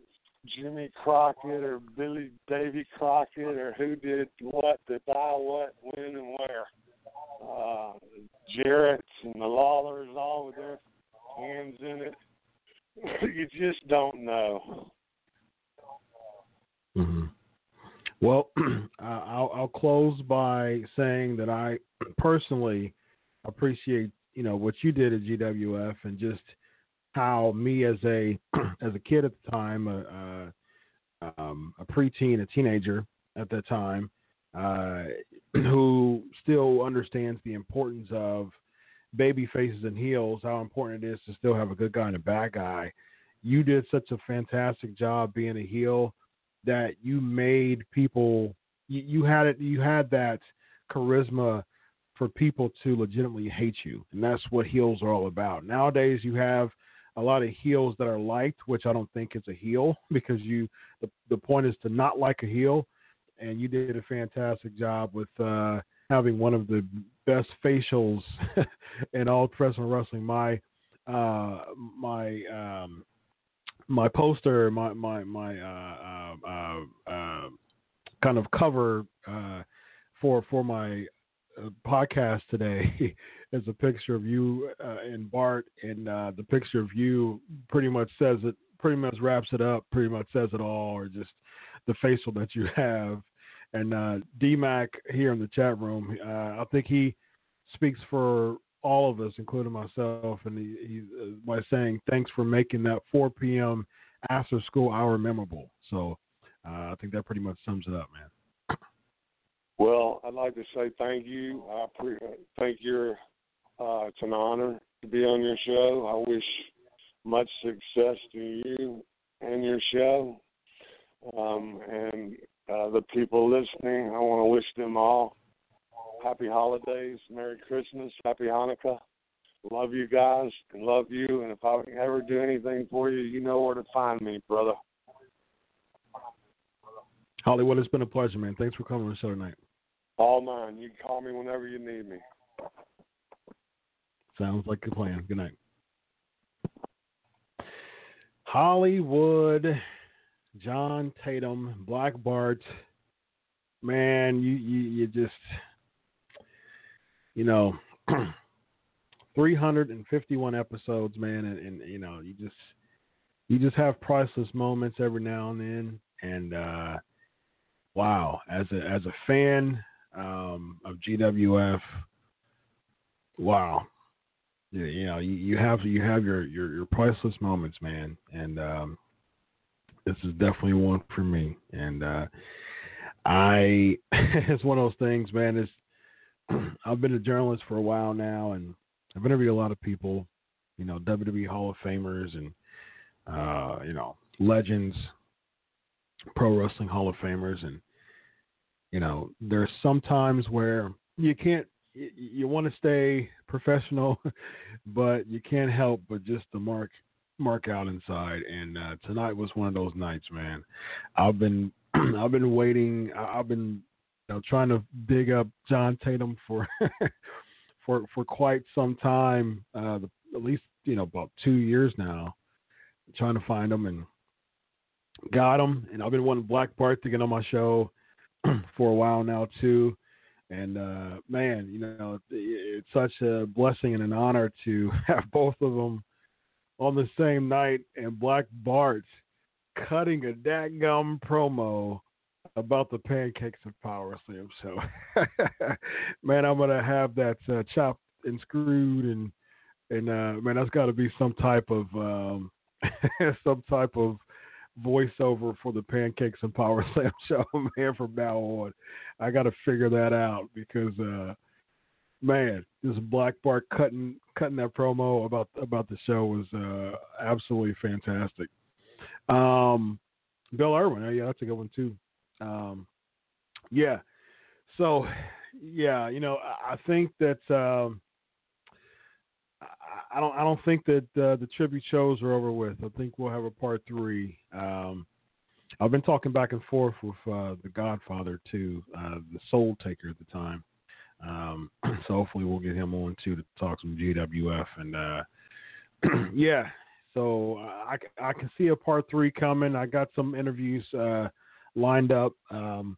Jimmy Crockett or Billy Davy Crockett or who did what to buy what, when, and where. Uh, Jarrett's and the Lawlers all with their hands in it. you just don't know. Mm-hmm. Well, I'll, I'll close by saying that I personally appreciate you know what you did at GWF and just how me as a as a kid at the time, a, a, um, a preteen, a teenager at that time, uh, who still understands the importance of baby faces and heels, how important it is to still have a good guy and a bad guy. You did such a fantastic job being a heel that you made people. You, you had it. You had that charisma for people to legitimately hate you, and that's what heels are all about. Nowadays, you have a lot of heels that are liked, which I don't think is a heel because you the the point is to not like a heel, and you did a fantastic job with uh, having one of the best facials in all professional wrestling. My uh, my um, my poster, my my my uh, uh, uh, uh kind of cover uh, for for my podcast today is a picture of you and Bart, and the picture of you pretty much says it, pretty much wraps it up, pretty much says it all, or just the facial that you have. And uh, DMAC here in the chat room, I think he speaks for all of us, including myself, and he, he uh, by saying thanks for making that 4 p.m. after school hour memorable. So uh, I think that pretty much sums it up, man. Well, I'd like to say thank you. I pre- thank you. Uh, it's an honor to be on your show. I wish much success to you and your show, um, and uh, the people listening. I want to wish them all happy holidays, Merry Christmas, Happy Hanukkah. Love you guys and love you. And if I ever do anything for you, you know where to find me, brother. Hollywood, it's been a pleasure, man. Thanks for coming on the show tonight. All mine. You can call me whenever you need me. Sounds like a plan. Good night. Hollywood, John Tatum, Black Bart. Man, you you, you just you know, 351 episodes, man, and, and, you know, you just you just have priceless moments every now and then, and uh, wow, as a as a fan um, of GWF, wow, you, you know, you, you, have you have your, your your priceless moments, man, and um, this is definitely one for me, and uh, I it's one of those things, man. It's I've been a journalist for a while now, and I've interviewed a lot of people, you know, WWE Hall of Famers and uh, you know legends, pro wrestling Hall of Famers, and you know, there's some times where you can't, you, you want to stay professional, but you can't help but just to mark mark out inside. And uh, tonight was one of those nights, man. I've been I've been waiting. I've been know, trying to dig up John Tatum for for for quite some time, uh, at least you know about two years now, trying to find him and got him. And I've been wanting Black Bart to get on my show for a while now too. And uh, man, you know, it's such a blessing and an honor to have both of them on the same night, and Black Bart cutting a dadgum promo about the pancakes of power slam show. man, I'm gonna have that uh, chopped and screwed and and uh, man, that's got to be some type of um, some type of voiceover for the pancakes and power slam show, man. From now on, I got to figure that out because uh, man, this Black Bart cutting cutting that promo about about the show was uh, absolutely fantastic. Um, Bill Irwin, yeah, that's a good one too. Um, yeah. So, yeah, you know, I think that um, I don't I don't think that uh, the tribute shows are over with. I think we'll have a part three. Um, I've been talking back and forth with uh, the Godfather too, uh, the Soul Taker at the time. Um, so hopefully we'll get him on too to talk some GWF and uh, yeah. So uh, I I can see a part three coming. I got some interviews uh, lined up. Um,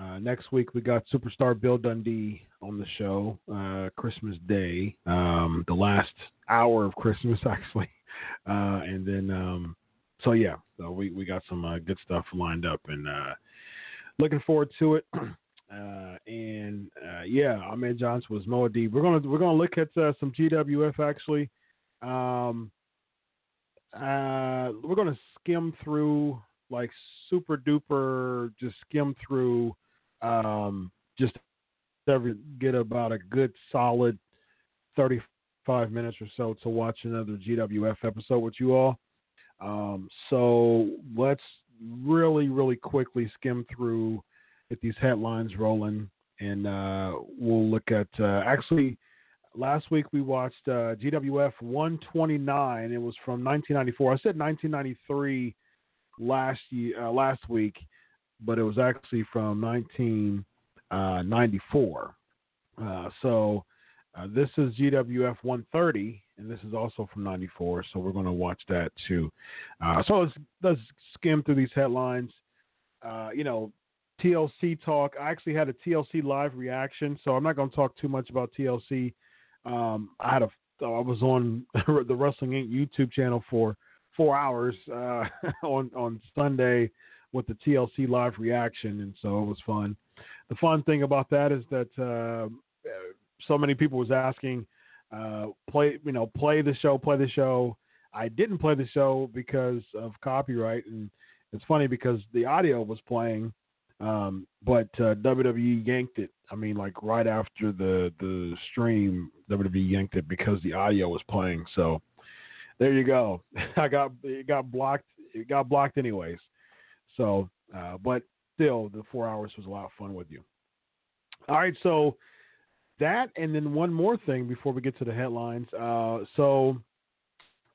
uh, next week we got superstar Bill Dundee on the show, uh, Christmas Day, um, the last hour of Christmas actually, uh, and then um, so yeah, so we we got some good stuff lined up and looking forward to it. Uh, and yeah, Ahmed Johnson was Moa We're gonna we're gonna look at some GWF actually. Um, we're gonna skim through like super duper, just skim through um, just ever get about a good solid 35 minutes or so to watch another GWF episode with you all. Um, so let's really, really quickly skim through get these headlines rolling, and uh, we'll look at uh, actually. Last week we watched uh, GWF 129. It was from 1994. I said 1993 last year, uh, last week but it was actually from 1994. Uh, uh, so uh, this is GWF 130, and this is also from 94. So we're going to watch that too. Uh, so let's, let's skim through these headlines. Uh, you know, TLC talk. I actually had a TLC live reaction, so I'm not going to talk too much about TLC. Um, I had a I was on the Wrestling Inc. YouTube channel for four hours uh, on on Sunday with the TLC live reaction, and so it was fun. The fun thing about that is that uh, so many people was asking, uh, play you know play the show, play the show. I didn't play the show because of copyright, and it's funny because the audio was playing, um, but uh, WWE yanked it. I mean, like right after the the stream, WWE yanked it because the audio was playing. So there you go. I got it got blocked. It got blocked anyways. So, uh, but still, the four hours was a lot of fun with you. All right, so that, and then one more thing before we get to the headlines. Uh, so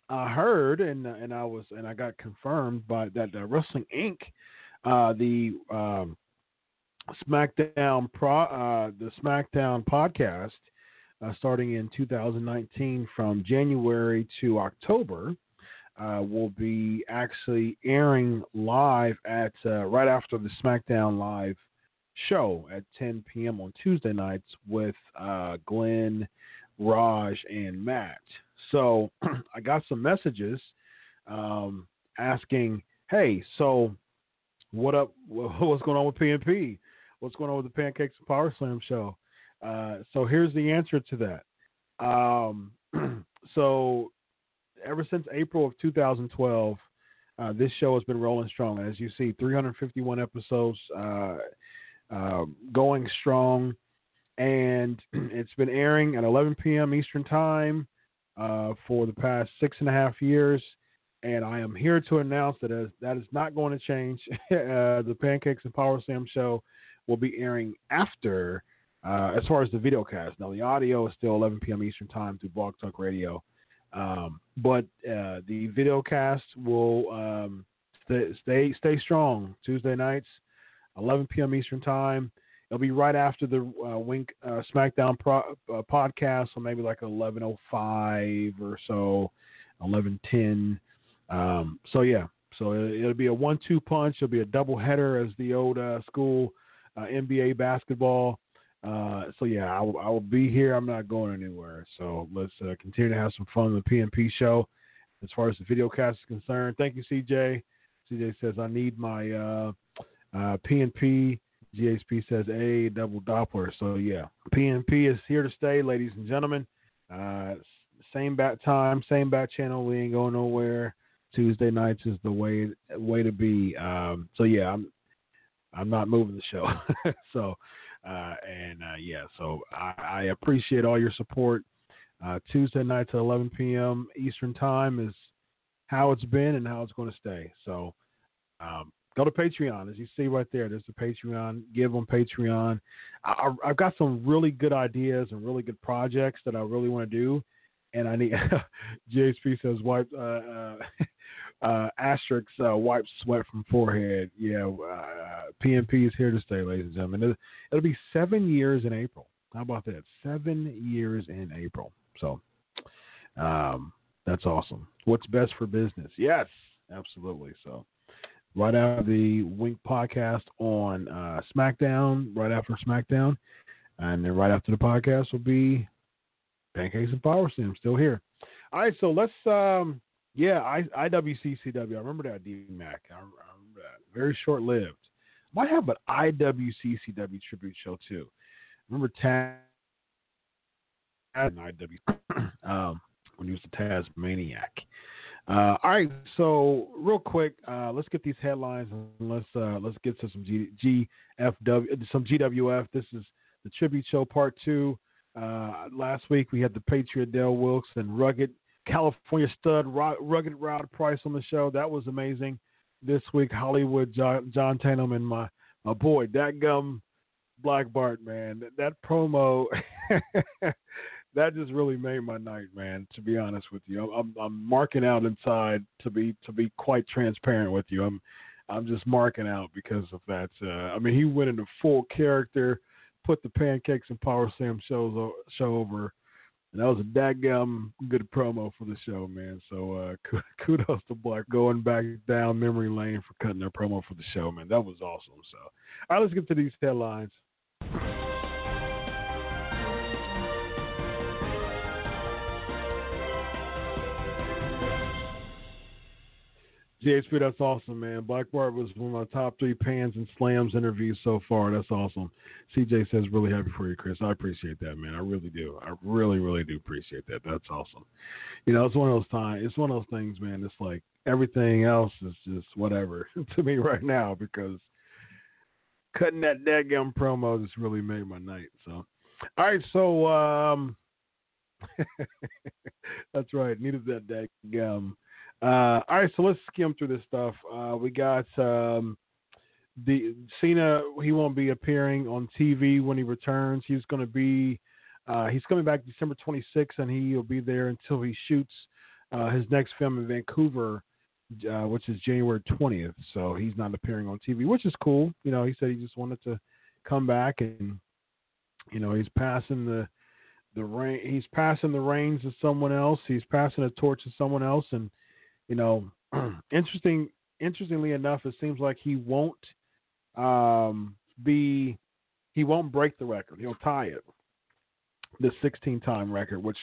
I heard, and and I was, and I got confirmed by that uh, Wrestling Inc. Uh, the um, SmackDown Pro, uh, the SmackDown podcast, uh, starting in 2019 from January to October uh, will be actually airing live at uh, right after the SmackDown Live show at 10 p.m. on Tuesday nights with uh, Glenn, Raj, and Matt. So I got some messages um, asking, "Hey, so what up? What's going on with PNP? What's going on with the Pancakes and Power Slam show?" Uh, so here's the answer to that. Um, so ever since April of 2012, uh, this show has been rolling strong. As you see, 351 episodes uh, uh, going strong, and it's been airing at 11 p.m. Eastern Time uh, for the past six and a half years. And I am here to announce that as, that is not going to change. Uh, the Pancakes and Power Slam show will be airing after, uh, as far as the video cast. Now, the audio is still 11 p.m. Eastern Time through Blog Talk Radio. Um, but uh, the video cast will um, stay, stay stay strong Tuesday nights, 11 p.m. Eastern time. It'll be right after the uh, WINC uh, SmackDown pro, uh, podcast, so maybe like 11:05 or so, 11:10. Um, so yeah, so it, will be a one-two punch. It'll be a double header as the old uh, school uh, NBA basketball. Uh, so yeah, I will, be here. I'm not going anywhere. So let's uh, continue to have some fun with the PNP show. As far as the video cast is concerned, thank you, CJ. CJ says I need my uh, uh, PNP. GHP says a double Doppler. So yeah, PNP is here to stay, ladies and gentlemen. Uh, same bat time, same bat channel. We ain't going nowhere. Tuesday nights is the way way to be. Um, so yeah, I'm I'm not moving the show. so uh, and uh, yeah, so I, I, appreciate all your support. Uh, Tuesday nights at 11 p.m. Eastern Time is how it's been and how it's going to stay. So um, go to Patreon. As you see right there, there's the Patreon. Give on Patreon. I, have got some really good ideas and really good projects that I really want to do. and I need JSP says wipe uh, uh, uh, asterisk uh, wipe sweat from forehead. Yeah, uh, PNP is here to stay, ladies and gentlemen. It'll, it'll be seven years in April. How about that? Seven years in April. So, um, that's awesome. What's best for business? Yes, absolutely. So, right after the WINC podcast on uh, SmackDown, right after SmackDown, and then right after the podcast will be Pancakes and Power Slam. Still here. All right, so let's. Um, yeah, I, IWCCW. I remember that D Mac. I, I remember that. Very short lived. Might have an IWCCW tribute show too. Remember Taz and IW um, when he was the Taz Maniac. Uh, all right, so real quick, uh, let's get these headlines and let's uh, let's get to some G, GFW, some GWF. This is the tribute show part two. Uh, last week we had the Patriot Dale Wilkes and Rugged California stud Rugged Rod Price on the show. That was amazing. This week Hollywood John, John Tatum and my my boy that gum Black Bart man. That, that promo that just really made my night, man. To be honest with you, I'm, I'm marking out inside to be to be quite transparent with you. I'm I'm just marking out because of that. Uh, I mean, he went into full character put the pancakes and power slam shows show over. That was a dadgum good promo for the show, man. So uh, kudos to Black going back down memory lane for cutting their promo for the show, man. That was awesome. So, all right, let's get to these headlines. GHP, that's awesome, man. Black Bart was one of my top three pans and slams interviews so far. That's awesome. CJ says, really happy for you, Chris. I appreciate that, man. I really do. I really, really do appreciate that. That's awesome. You know, it's one of those times, it's one of those things, man. It's like everything else is just whatever to me right now because cutting that dadgum promo just really made my night. So, all right. So, um, that's right. Needed that dadgum uh, all right, so let's skim through this stuff. Uh, we got um, the Cena. He won't be appearing on TV when he returns. He's going to be. Uh, he's coming back December 26th, and he will be there until he shoots uh, his next film in Vancouver, uh, which is January 20th. So he's not appearing on TV, which is cool. You know, he said he just wanted to come back, and you know, he's passing the the reign. He's passing the reins to someone else. He's passing a torch to someone else, and you know, interesting. Interestingly enough, it seems like he won't um, be. He won't break the record. He'll tie it, the 16 time record, which,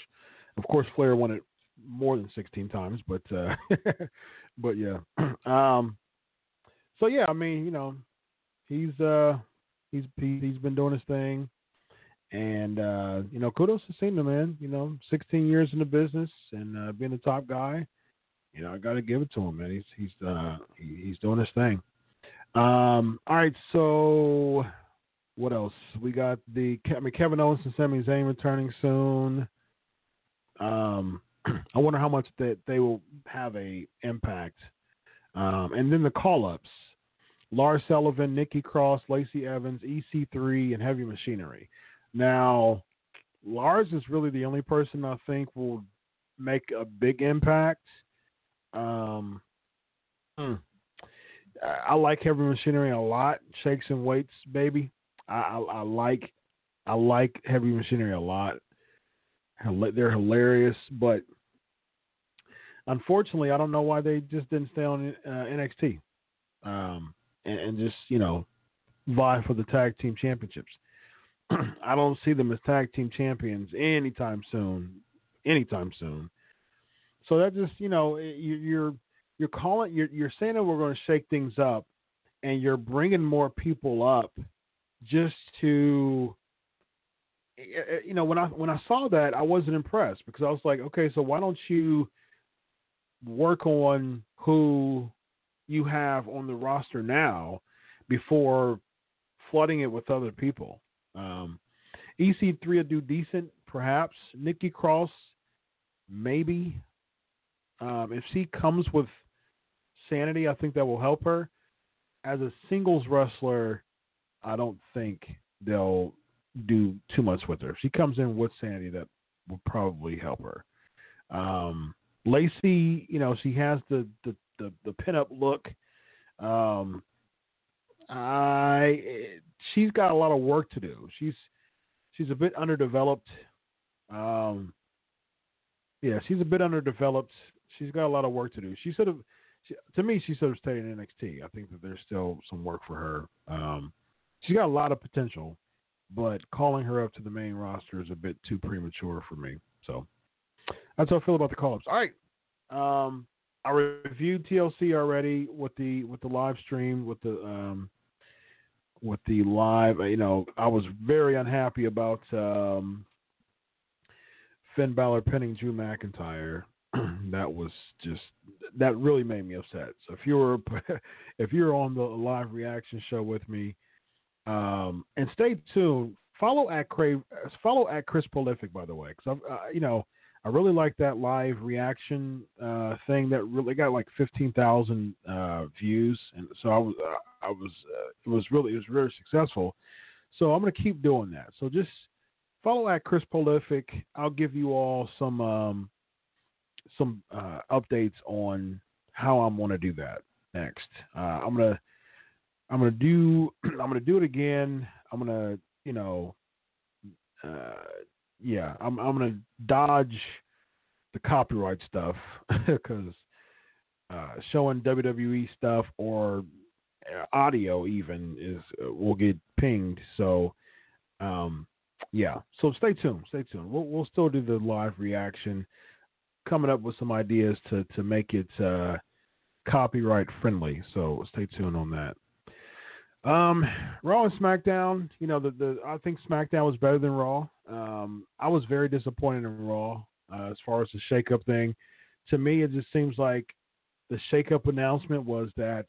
of course, Flair won it more than 16 times. But, uh, but yeah. Um, so yeah, I mean, you know, he's uh, he's he's been doing his thing. And uh, you know, kudos to Cena, man. You know, 16 years in the business and uh, being the top guy you know, I got to give it to him, man. He's he's uh he's doing his thing. Um, all right, so what else? We got the I mean Kevin Owens and Sami Zayn returning soon. Um, I wonder how much that they will have a impact. Um, and then the call ups: Lars Sullivan, Nikki Cross, Lacey Evans, EC3, and Heavy Machinery. Now, Lars is really the only person I think will make a big impact. Um, hmm. I like heavy machinery a lot. Shakes and weights, baby. I, I, I like I like heavy machinery a lot. They're hilarious, but unfortunately, I don't know why they just didn't stay on uh, NXT um, and, and, just you know vie for the tag team championships. I don't see them as tag team champions anytime soon. Anytime soon. So that just you know you're you're calling you're you're saying that we're going to shake things up, and you're bringing more people up just to eh, eh, eh, you know when I when I saw that I wasn't impressed because I was like okay so why don't you work on who you have on the roster now before flooding it with other people. Um, EC3 will do decent, perhaps. Nikki Cross, maybe. Um, if she comes with sanity, I think that will help her. As a singles wrestler, I don't think they'll do too much with her. If she comes in with sanity, that will probably help her. Um, Lacey, you know, she has the the the, the pinup look. Um, I she's got a lot of work to do. She's she's a bit underdeveloped. Um, yeah, she's a bit underdeveloped. She's got a lot of work to do. She should have, she, to me, she should have stayed in NXT. I think that there's still some work for her. Um, she's got a lot of potential, but calling her up to the main roster is a bit too premature for me. So that's how I feel about the call ups. All right. Um, I reviewed TLC already with the with the live stream with the um, with the live. You know, I was very unhappy about um, Finn Balor pinning Drew McIntyre. that was just that really made me upset. So if you were if you're on the live reaction show with me, um, and stay tuned. Follow at Crave. Follow at Chris Prolific, by the way, because uh, you know I really like that live reaction uh, thing that really got like fifteen thousand uh, views, and so I was uh, I was uh, it was really it was very successful. So I'm to keep doing that. So just follow at Chris Prolific. I'll give you all some um, some uh, updates on how I'm going to do that next. Uh, I'm gonna I'm gonna do I'm gonna do it again. I'm gonna you know yeah, I'm I'm gonna dodge the copyright stuff because uh, showing WWE stuff or uh, audio even is uh, will get pinged. So um, yeah, so stay tuned. Stay tuned. We'll we'll still do the live reaction. Coming up with some ideas to to make it uh, copyright friendly. So stay tuned on that. Um, Raw and SmackDown. You know, the the I think SmackDown was better than Raw. Um, I was very disappointed in Raw uh, as far as the shakeup thing. To me, it just seems like the shakeup announcement was that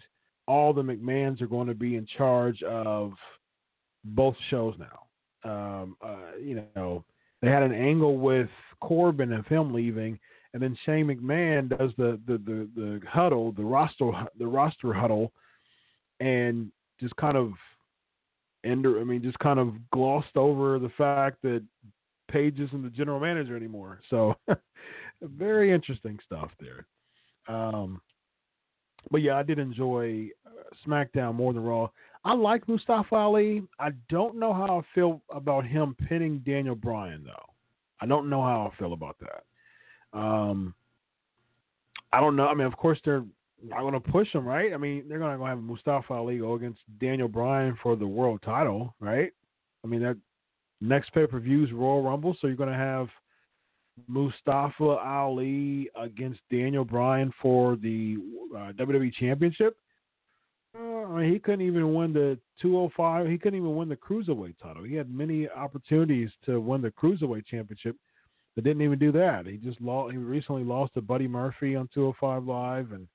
all the McMahons are going to be in charge of both shows now. Um, uh, you know, they had an angle with Corbin and him leaving, and then Shane McMahon does the the the, the huddle, the roster the roster huddle, and just kind of ender I mean just kind of glossed over the fact that Paige isn't the general manager anymore. So very interesting stuff there. Um, but yeah, I did enjoy uh, SmackDown more than Raw. I like Mustafa Ali. I don't know how I feel about him pinning Daniel Bryan though. I don't know how I feel about that. Um, I don't know. I mean, of course they're not going to push him, right? I mean, they're going to have Mustafa Ali go against Daniel Bryan for the world title, right? I mean, that next pay per view is Royal Rumble, so you're going to have Mustafa Ali against Daniel Bryan for the uh, WWE Championship. Uh, I mean, he couldn't even win the 205. He couldn't even win the cruiserweight title. He had many opportunities to win the cruiserweight championship, but didn't even do that. He just lost. He recently lost to Buddy Murphy on 205 Live, and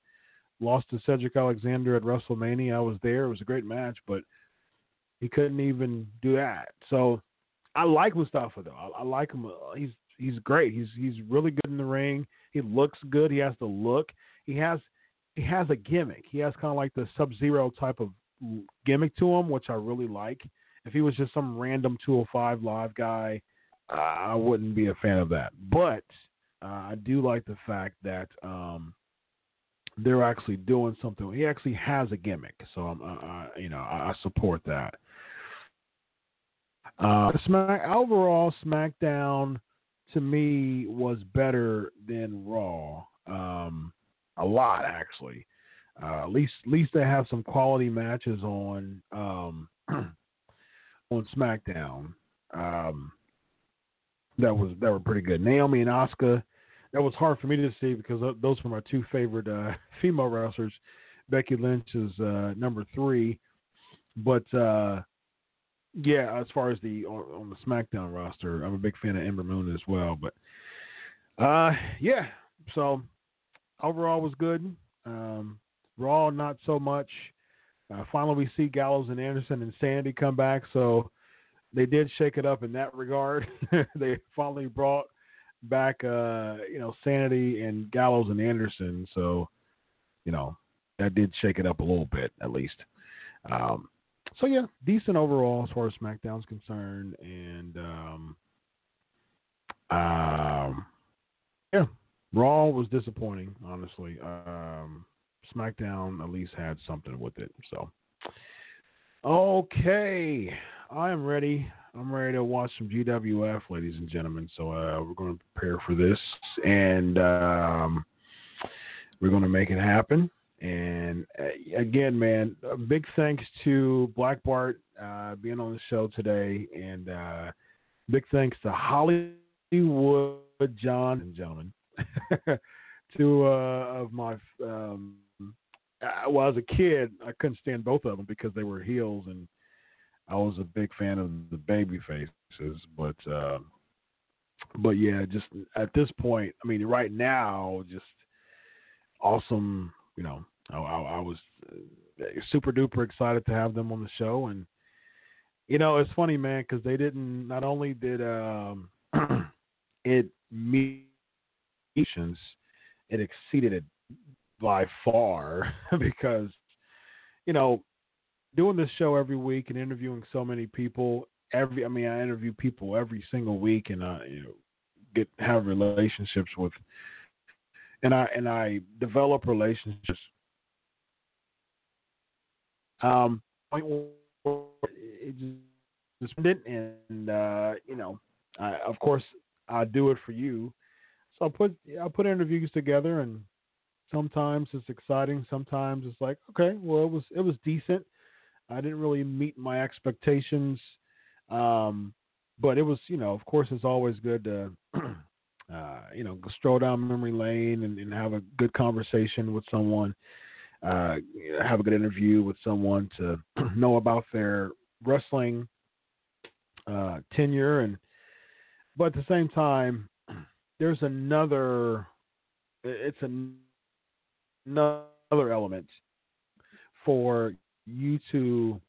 lost to Cedric Alexander at WrestleMania. I was there. It was a great match, but he couldn't even do that. So I like Mustafa though. I, I like him. He's he's great. He's he's really good in the ring. He looks good. He has the look. He has he has a gimmick. He has kind of like the Sub Zero type of gimmick to him, which I really like. If he was just some random 205 live guy, uh, I wouldn't be a fan of that. But uh, I do like the fact that um, they're actually doing something. He actually has a gimmick, so I'm, uh, you know, I, I support that. Uh, Smack overall, SmackDown to me was better than Raw. Um, a lot actually. Uh, at least, at least they have some quality matches on um, on SmackDown. Um, that was that were pretty good. Naomi and Asuka. that was hard for me to see because those were my two favorite uh, female wrestlers. Becky Lynch is uh, number three, but uh, yeah, as far as the on, on, the SmackDown roster, I'm a big fan of Ember Moon as well. But uh, yeah, so overall was good. Um, Raw not so much. Uh, finally, we see Gallows and Anderson and Sanity come back, so they did shake it up in that regard. they finally brought back, uh, you know, Sanity and Gallows and Anderson. So, you know, that did shake it up a little bit, at least. Um, so yeah, decent overall as far as SmackDown's concerned, and um, um, yeah, Raw was disappointing, honestly. Um, SmackDown at least had something with it. So, okay, I am ready. I'm ready to watch some GWF, ladies and gentlemen. So uh, we're going to prepare for this, and um, we're going to make it happen. And uh, again, man, big thanks to Black Bart uh, being on the show today, and uh, big thanks to Hollywood John and gentlemen, two uh, of my. Um, uh, well, as a kid, I couldn't stand both of them because they were heels, and I was a big fan of the baby faces. But, uh, but yeah, just at this point, I mean, right now, just awesome. You know, I, I, I was uh, super duper excited to have them on the show, and you know, it's funny, man, because they didn't. Not only did um, it meet it exceeded it by far because you know doing this show every week and interviewing so many people every I mean I interview people every single week and I you know get have relationships with and I and I develop relationships. Um it just and uh you know I, of course I do it for you. So I put I put interviews together and sometimes it's exciting sometimes it's like okay well it was it was decent I didn't really meet my expectations. Um, but it was, you know, of course, it's always good to, uh, you know, stroll down memory lane and, and, have a good conversation with someone, uh, have a good interview with someone to know about their wrestling uh, tenure. And, but at the same time, there's another, it's another element for you to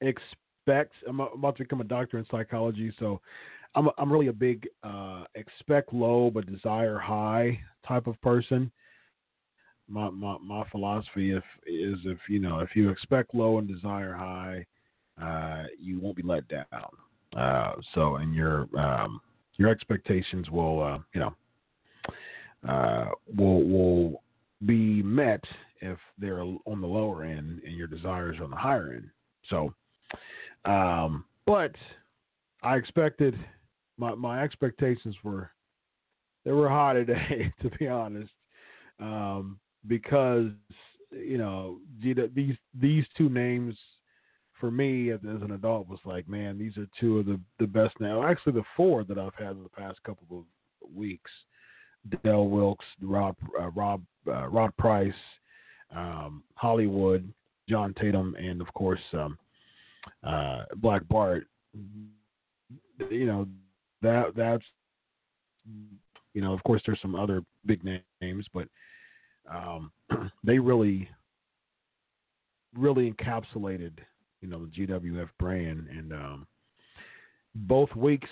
expect. I'm about to become a doctor in psychology, so I'm I'm really a big uh, expect low but desire high type of person. My my my philosophy if is if you know if you expect low and desire high, uh, you won't be let down. Uh, so and your um, your expectations will uh, you know uh, will will be met if they're on the lower end and your desires are on the higher end. So, um, but I expected my my expectations were they were high today, to be honest, um, because you know these these two names for me as an adult was like, man, these are two of the the best now. Actually, the four that I've had in the past couple of weeks: Del Wilkes, Rob uh, Rob uh, Rod Price, um, Hollywood, John Tatum, and of course um, uh, Black Bart. You know that that's you know of course there's some other big names, but um, they really really encapsulated you know the GWF brand, and um, both weeks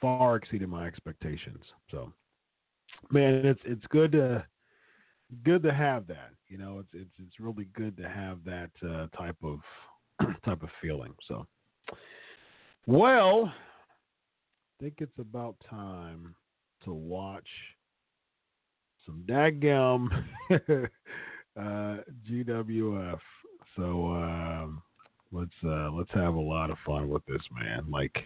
far exceeded my expectations. So, man, it's it's good to good to have that. You know, it's it's it's really good to have that uh, type of type of feeling. So, well, I think it's about time to watch some dadgum uh, GWF. So um, let's uh, let's have a lot of fun with this, man. Like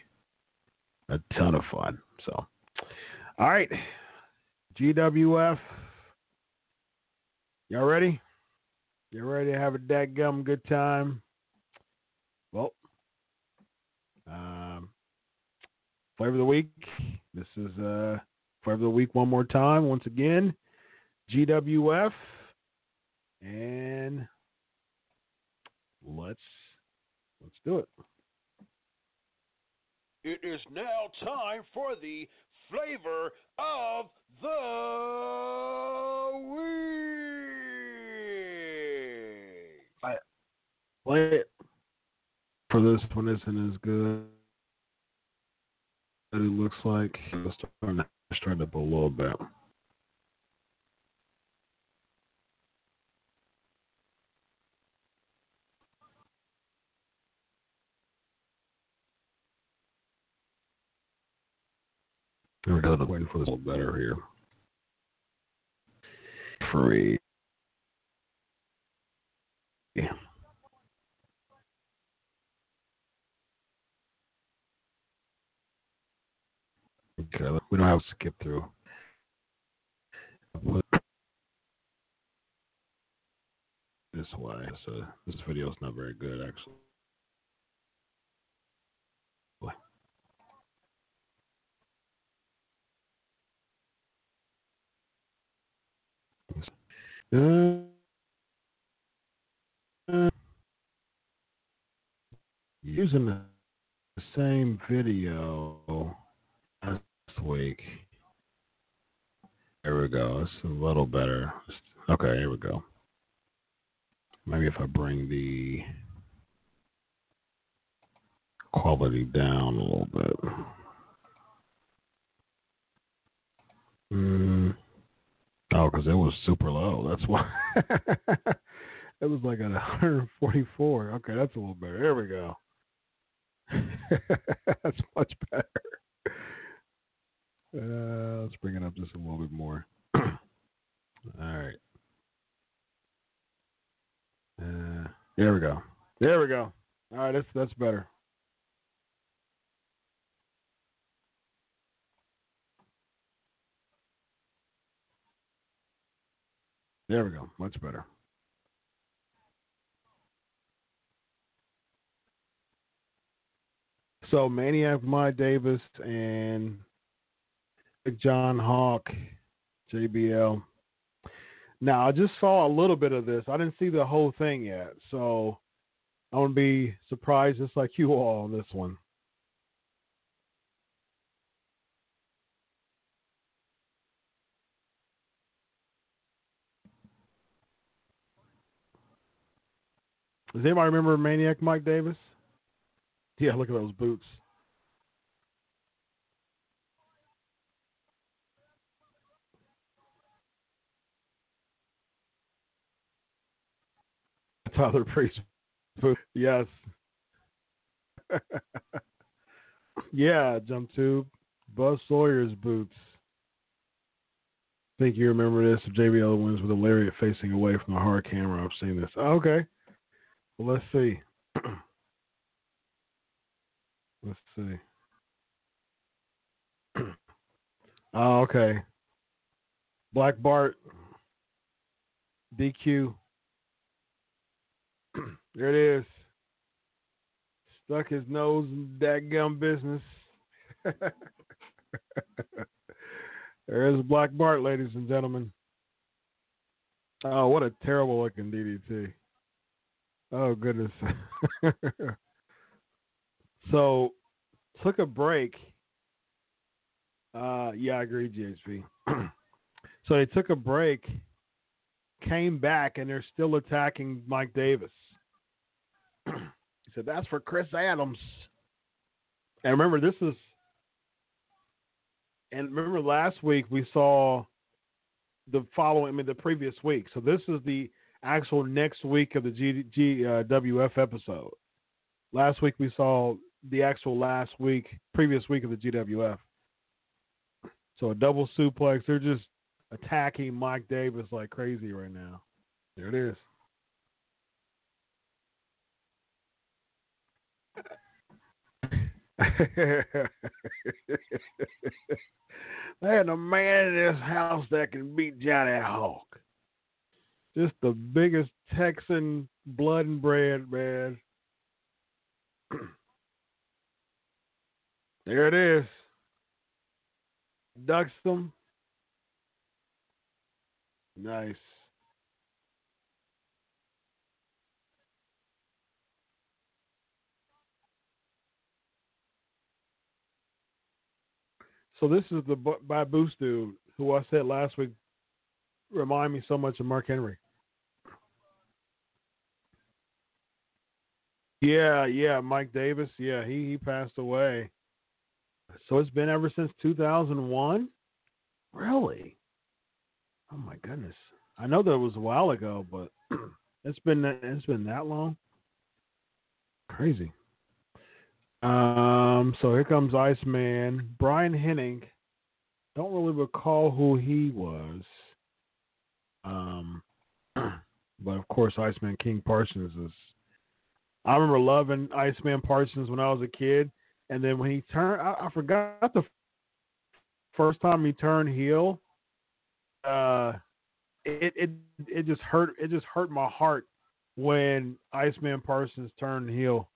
a ton of fun. So, all right, GWF. Y'all ready? Y'all ready to have a dadgum good time? Well, um, flavor of the week. This is uh, flavor of the week one more time. Once again, GWF, and let's let's do it. It is now time for the flavor of the week. Play it for this one isn't as good as it looks like. It's starting to start up a little bit. We're waiting for this a little better here. free. Okay, we don't have to skip through. This way, so this video is not very good, actually. Uh, using the same video week. There we go. It's a little better. Okay, here we go. Maybe if I bring the quality down a little bit. Mm. Oh, because it was super low. That's why. it was like at 144. Okay, that's a little better. There we go. that's much better. Uh, let's bring it up just a little bit more. All right. Uh, there we go. There we go. All right, that's that's better. There we go. Much better. So Maniac Mike Davis and John Hawk, JBL. Now I just saw a little bit of this. I didn't see the whole thing yet, so I'm gonna be surprised just like you all on this one. Does anybody remember Maniac Mike Davis? Yeah, look at those boots. Tyler Priest. Yes. yeah, jump tube. Buzz Sawyer's boots. I think you remember this. JBL wins with a lariat facing away from the hard camera. I've seen this. Oh, okay. Well, let's see. let's see. oh, okay. Black Bart. DQ. There it is. Stuck his nose in that gum business. There's Black Bart, ladies and gentlemen. Oh, what a terrible looking DDT. Oh goodness. so took a break. Uh yeah, I agree, GHP. so they took a break, came back, and they're still attacking Mike Davis. He said, That's for Chris Adams. And remember this is and remember last week we saw the following I mean the previous week. So this is the actual next week of the G, G uh, episode. Last week we saw the actual last week, previous week of the GWF. So a double suplex. They're just attacking Mike Davis like crazy right now. There it is. There's a man in this house that can beat Johnny Hawk just the biggest Texan blood and bread, man. there it is. Them. Nice. So this is the Baboose dude who I said last week remind me so much of Mark Henry. Yeah, yeah, Mike Davis. Yeah, he he passed away. So it's been ever since 2001. Really? Oh my goodness. I know that was a while ago, but it's been it's been that long. Crazy. Um. So here comes Iceman. Brian Hennig. Don't really recall who he was. Um, but of course, Iceman King Parsons is. I remember loving Iceman Parsons when I was a kid, and then when he turned, I, I forgot the first time he turned heel. Uh, it it it just hurt. It just hurt my heart when Iceman Parsons turned heel.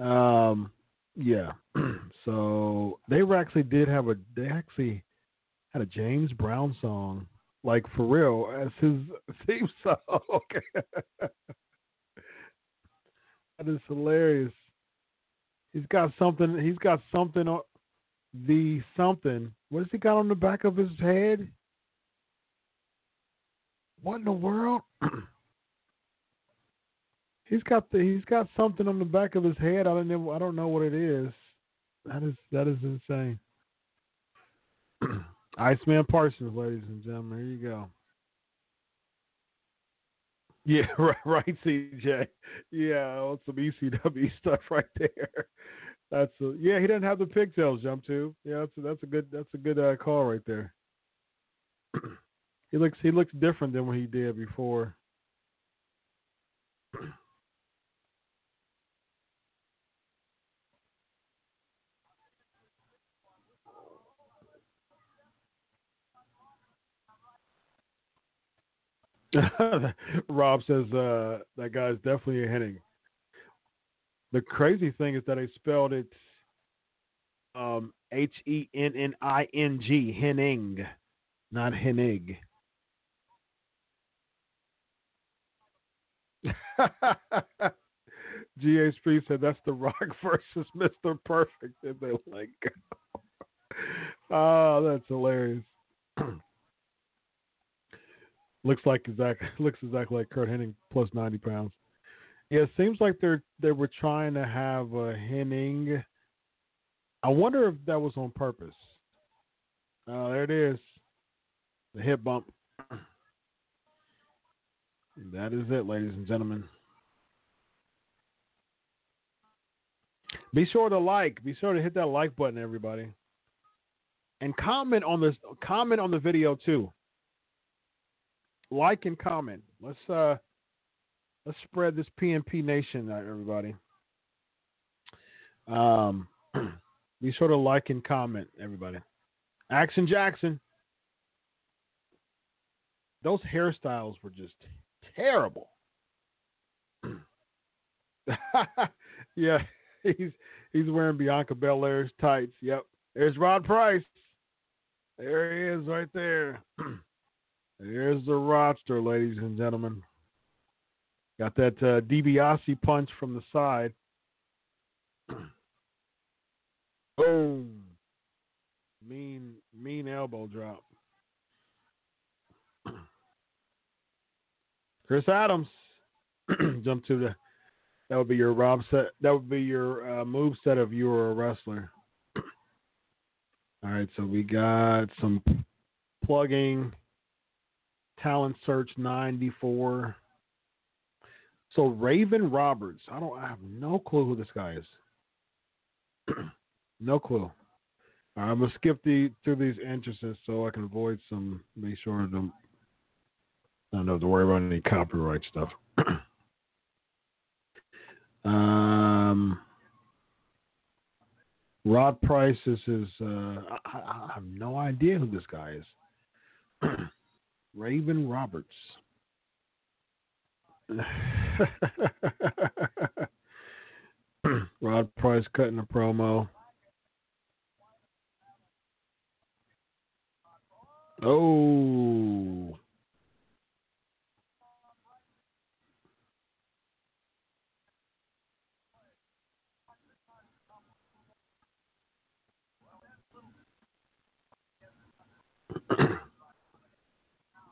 Um, yeah. so they actually did have a. They actually had a James Brown song, like for real, as his theme song. that is hilarious. He's got something. He's got something on the something. What has he got on the back of his head? What in the world? he's got the he's got something on the back of his head. I don't know I don't know what it is. That is that is insane. Iceman Parsons, ladies and gentlemen. Here you go. Yeah, right, right, CJ. Yeah, some ECW stuff right there. That's a, yeah. He doesn't have the pigtails jump to. Yeah, that's a, that's a good that's a good uh, call right there. he looks he looks different than what he did before. Rob says uh, that guy's definitely a Hennig. The crazy thing is that I spelled it um, H E N N I N G, Henning, not Hennig. G.A. Said that's The Rock versus Mr. Perfect. And they like, oh, that's hilarious. looks like exactly looks exactly like Curt Hennig plus ninety pounds. Yeah, it seems like they're they were trying to have a Hennig. I wonder if that was on purpose. Oh, there it is. The hip bump. That is it, ladies and gentlemen. Be sure to like. Be sure to hit that like button, everybody. And comment on this comment on the video too like and comment. Let's uh let's spread this PNP nation everybody. Um be sure to like and comment, everybody. Action Jackson. Those hairstyles were just terrible. yeah, he's he's wearing Bianca Belair's tights. Yep. There's Rod Price. There he is right there. There's the roster, ladies and gentlemen. Got that uh, DiBiase punch from the side. Boom. Mean, mean elbow drop. Chris Adams. Jump to the. That would be your Rob set. That would be your uh, move set if you were a wrestler. All right, so we got some plugging talent search 94. So Raven Roberts, I don't I have no clue who this guy is. no clue. I'm gonna skip the through these entrances so I can avoid some make sure to I don't have to worry about any copyright stuff. um Rod Price is his uh, I, I have no idea who this guy is. Raven Roberts. Rod Price cutting a promo. Oh.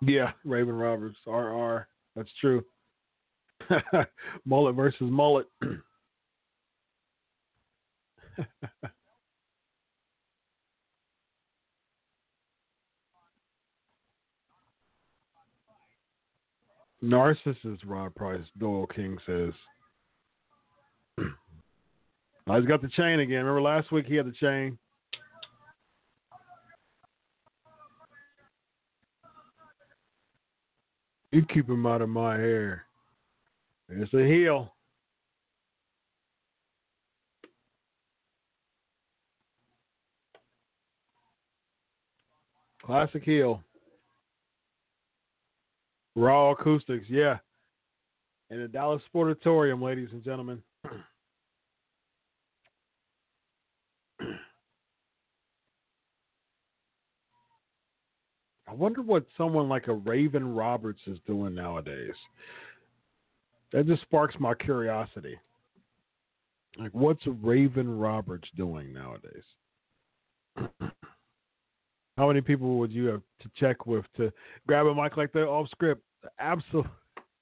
Yeah, Raven Roberts, RR. That's true. mullet versus mullet. Narcissus Rod Price, Doyle King says. oh, he's got the chain again. Remember last week he had the chain? You keep him out of my hair. It's a heel. Classic heel. Raw acoustics, yeah. In the Dallas Sportatorium, ladies and gentlemen. I wonder what someone like a Raven Roberts is doing nowadays. That just sparks my curiosity. Like, what's Raven Roberts doing nowadays? How many people would you have to check with to grab a mic like that off script? Absolutely.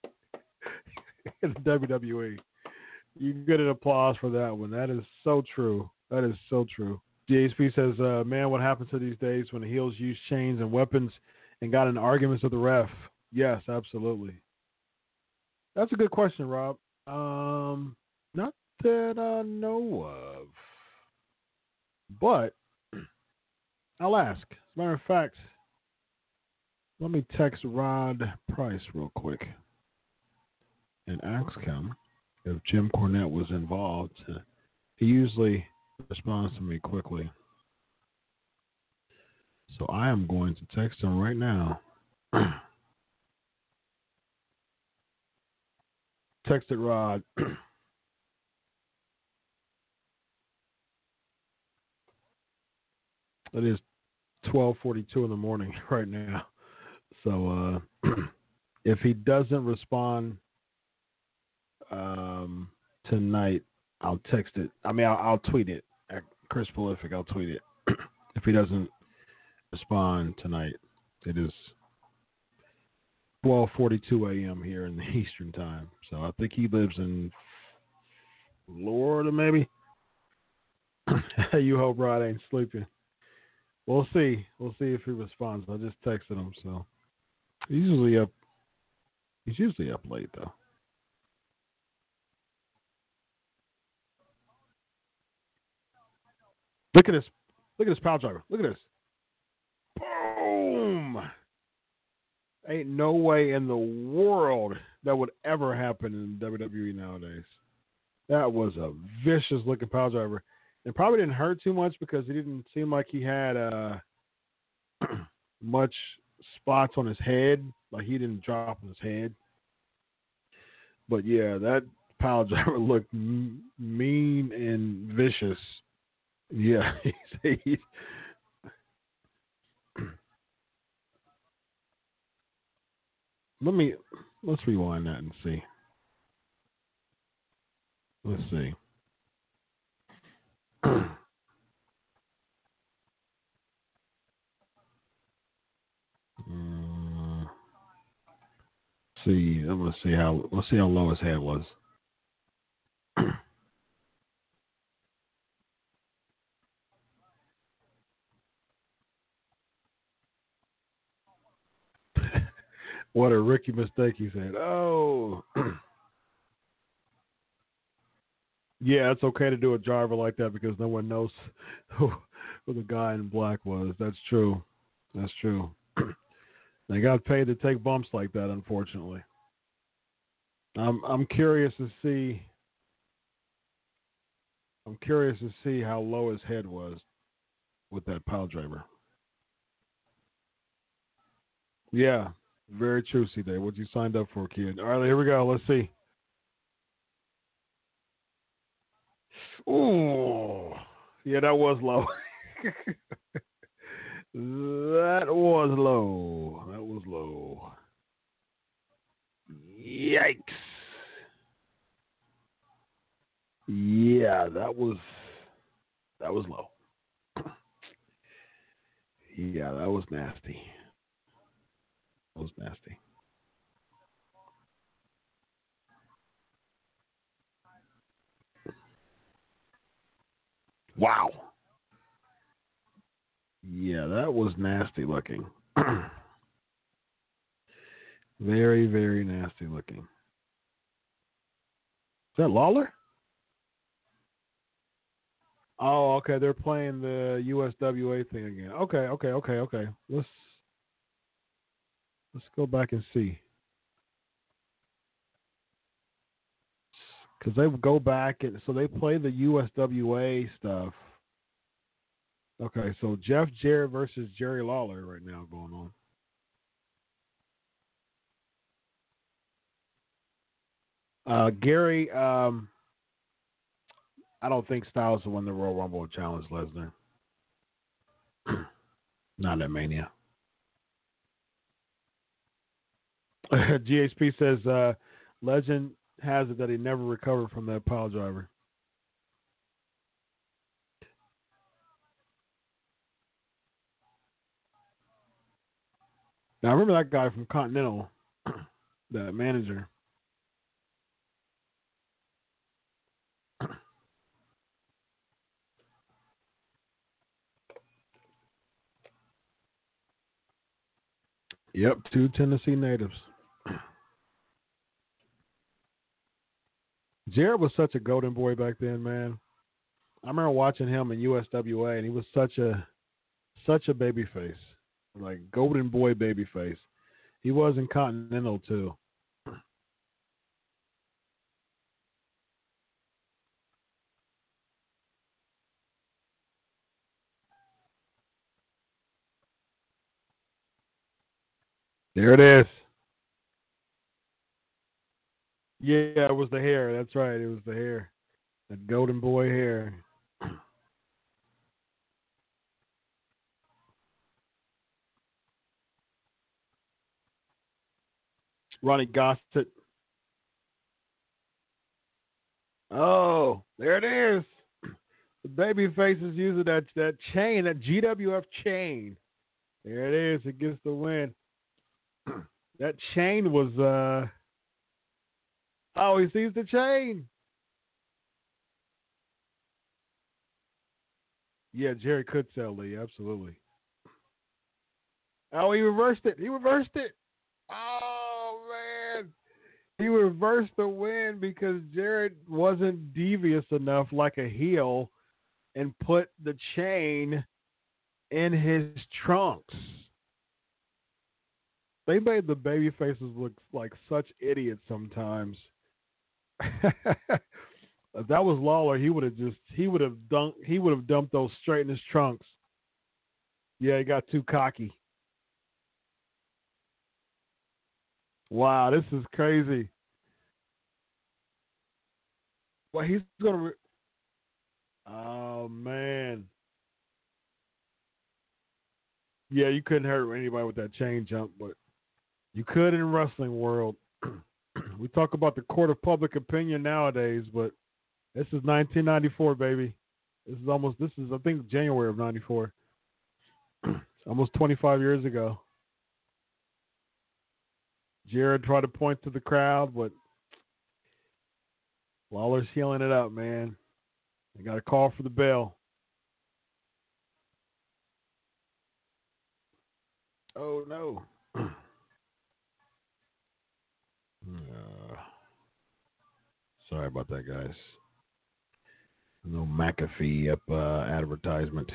in the WWE. You get an applause for that one. That is so true. That is so true. GHP says, uh, "Man, what happens to these days when heels use chains and weapons and got in arguments with the ref?" Yes, absolutely. That's a good question, Rob. Um, not that I know of, but I'll ask. As a matter of fact, let me text Rod Price real quick and ask him if Jim Cornette was involved. He usually responds to me quickly. So I am going to text him right now. Text it, Rod. it is 12:42 in the morning right now. So uh, if he doesn't respond um, tonight, I'll text it. I mean, I'll, I'll tweet it Chris Prolific. I'll tweet it. if he doesn't respond tonight, it is 12:42 a.m. here in the Eastern Time. So I think he lives in Florida, maybe. you hope Rod ain't sleeping. We'll see. We'll see if he responds. I just texted him, so he's usually up. He's usually up late though. Look at this. Look at this power driver. Look at this. Boom. Ain't no way in the world that would ever happen in WWE nowadays. That was a vicious looking power driver. It probably didn't hurt too much because he didn't seem like he had uh, much spots on his head. Like he didn't drop on his head. But yeah, that power driver looked mean and vicious. Yeah, let me let's rewind that and see. Let's see. uh, see, I'm gonna see how let's see how low his head was. What a rookie mistake, he said. Oh. yeah, it's okay to do a driver like that because no one knows who, who the guy in black was. That's true. That's true. they got paid to take bumps like that, unfortunately. I'm I'm curious to see I'm curious to see how low his head was with that pile driver. Yeah, very C Day. What you signed up for, kid? All right, here we go. Let's see. Ooh, yeah, that was low. that was low. That was low. Yikes. Yeah, that was that was low. Yeah, that was nasty. Was nasty. Wow. Yeah, that was nasty looking. very, very nasty looking. Is that Lawler? Oh, okay. They're playing the USWA thing again. Okay, okay, okay, okay. Let's Let's go back and see. Because they go back and so they play the USWA stuff. Okay, so Jeff Jarrett versus Jerry Lawler right now going on. Uh, Gary, um, I don't think Styles will win the Royal Rumble challenge Lesnar. Not at Mania. GHP says uh, legend has it that he never recovered from that pile driver. Now I remember that guy from Continental, that manager. Yep, two Tennessee natives. Jarrett was such a golden boy back then, man. I remember watching him in USWA, and he was such a such a baby face, like golden boy baby face. He was in Continental too. There it is. Yeah, it was the hair. That's right. It was the hair. That golden boy hair. Ronnie Gossett. Oh, there it is. The baby face is using that that chain, that GWF chain. There it is. It gets the win. that chain was uh oh he sees the chain. Yeah jerry could sell lee absolutely. Oh he reversed it. He reversed it. Oh man. He reversed the win because Jarrett wasn't devious enough like a heel and put the chain in his trunks. They made the baby faces look like such idiots sometimes. If that was Lawler, he would have just he would have dunked he would have dumped those straight in his trunks. Yeah, he got too cocky. Wow, this is crazy. Well, he's gonna. Re- oh man. Yeah, you couldn't hurt anybody with that chain jump, but you could in wrestling world. we talk about the court of public opinion nowadays, but this is 1994, baby. This is almost this is I think January of '94. almost 25 years ago. Jarrett tried to point to the crowd, but Lawler's healing it up, man. They got a call for the bell. Oh no. sorry about that, guys. No McAfee up uh, advertisement.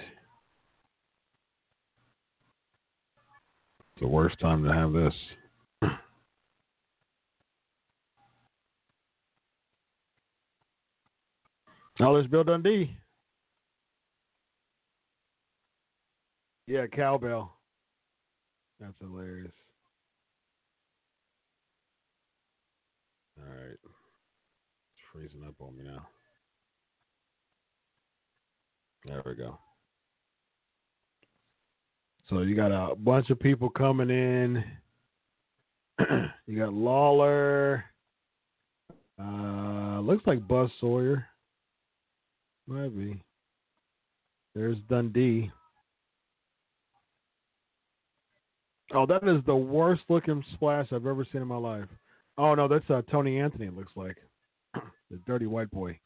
It's the worst time to have this. Oh, there's Bill Dundee. Yeah, cowbell. That's hilarious. All right. Freezing up on me now. There we go. So you got a bunch of people coming in. you got Lawler. Uh, looks like Buzz Sawyer. Might be. There's Dundee. Oh, that is the worst looking splash I've ever seen in my life. Oh no, that's uh, Tony Anthony. It looks like the dirty white boy.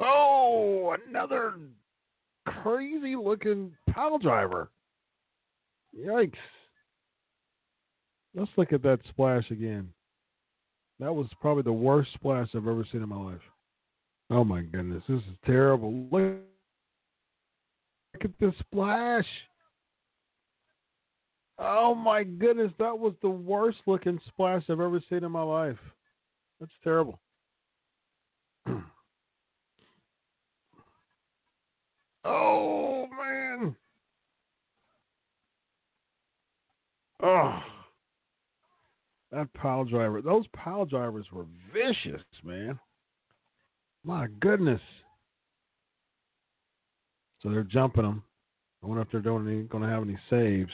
Oh, another crazy looking pile driver. Yikes. Let's look at that splash again. That was probably the worst splash I've ever seen in my life. Oh my goodness, this is terrible. Look, look at this splash. Oh my goodness, that was the worst looking splash I've ever seen in my life. That's terrible. oh man. Oh. That pile driver. Those pile drivers were vicious, man. My goodness. So they're jumping them. I wonder if they're doing any, going to have any saves.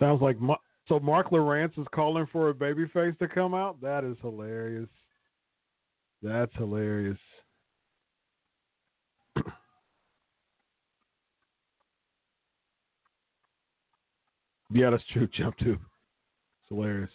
Sounds like so. Mark Lowrance is calling for a babyface to come out. That is hilarious. That's hilarious. yeah, that's true. Jump too. It's hilarious.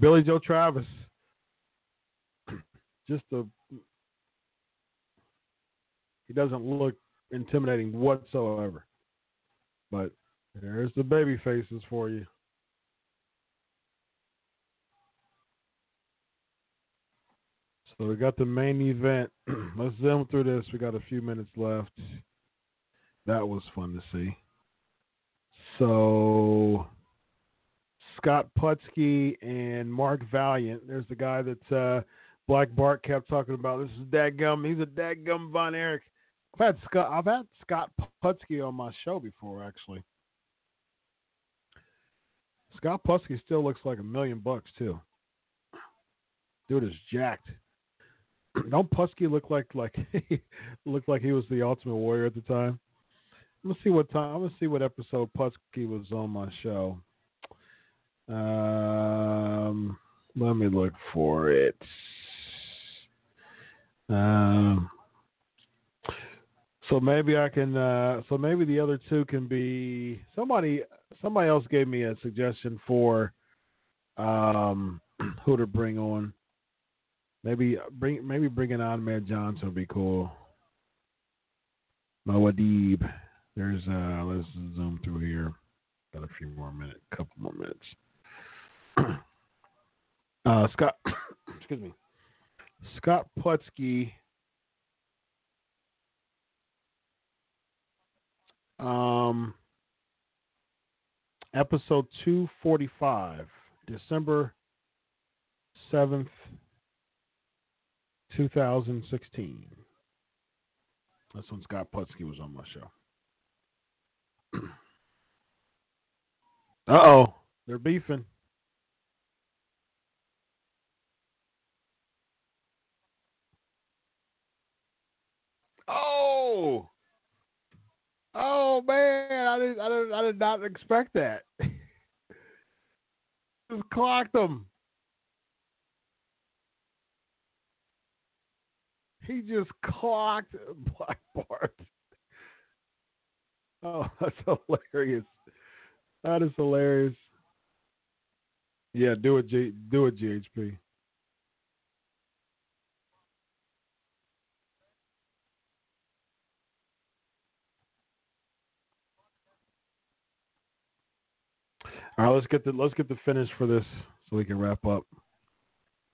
Billy Joe Travis. Just a he doesn't look intimidating whatsoever. But there's the baby faces for you. So we got the main event. Let's zoom through this. We got a few minutes left. That was fun to see. So Scott Putski and Mark Valiant. There's the guy that uh, Black Bart kept talking about. This is Dadgum. He's a Dadgum Von Erich. I've had Scott. I've had Scott Putski on my show before, actually. Scott Putski still looks like a million bucks too. Dude is jacked. Don't Putski look like like looked like he was the Ultimate Warrior at the time? Let's see what time. I'm gonna see what episode Putski was on my show. Um, let me look for it. Um, so maybe I can. Uh, so maybe the other two can be somebody. Somebody else gave me a suggestion for um, who to bring on. Maybe bring maybe bringing on Matt Johnson would be cool. Moadib. There's uh let's zoom through here. Got a few more minutes, couple more minutes. Uh, Scott, excuse me, Scott Putski. Um, episode 245, December 7th, 2016. That's when Scott Putski was on my show. uh oh. They're beefing. Oh, oh man! I did, I did, I did not expect that. Just clocked him. He just clocked Black Bart. Oh, that's hilarious. That is hilarious. Yeah, do it, G, do it, GHP. All right, let's get the let's get the finish for this so we can wrap up.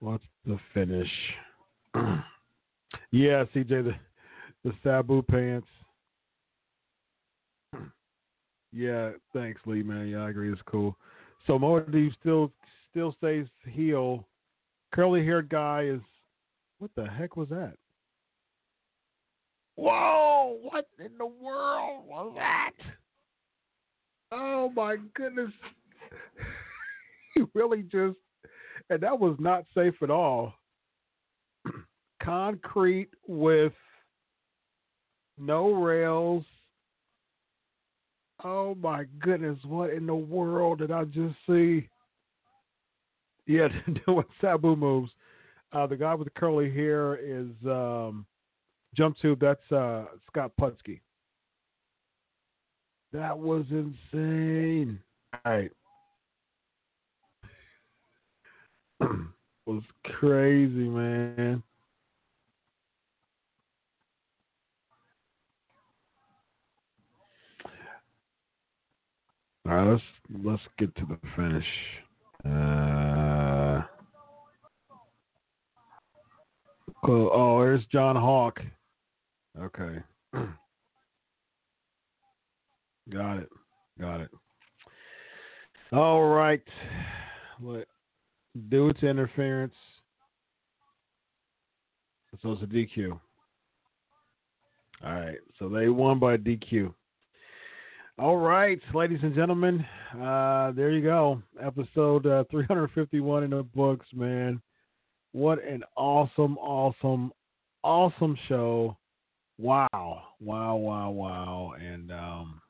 What's the finish? yeah, CJ, the the Sabu pants. Yeah, thanks, Lee, man. Yeah, I agree. It's cool. So Moadib still still stays heel. Curly haired guy is what the heck was that? Whoa! What in the world was that? Oh my goodness! he really just, and that was not safe at all. Concrete with no rails. Oh my goodness! What in the world did I just see? Yeah, doing Sabu moves. Uh, the guy with the curly hair is um, jump tube. That's uh, Scott Putski. That was insane. All right. was crazy, man. All right, let's let's get to the finish. Uh, cool. Oh, there's John Hawk. Okay. Got it. Got it. All right. What? Due to interference. So it's a DQ. All right. So they won by DQ. All right, ladies and gentlemen, uh, there you go. Episode uh, 351 in the books, man. What an awesome, awesome, awesome show. Wow, wow, wow, wow. And um,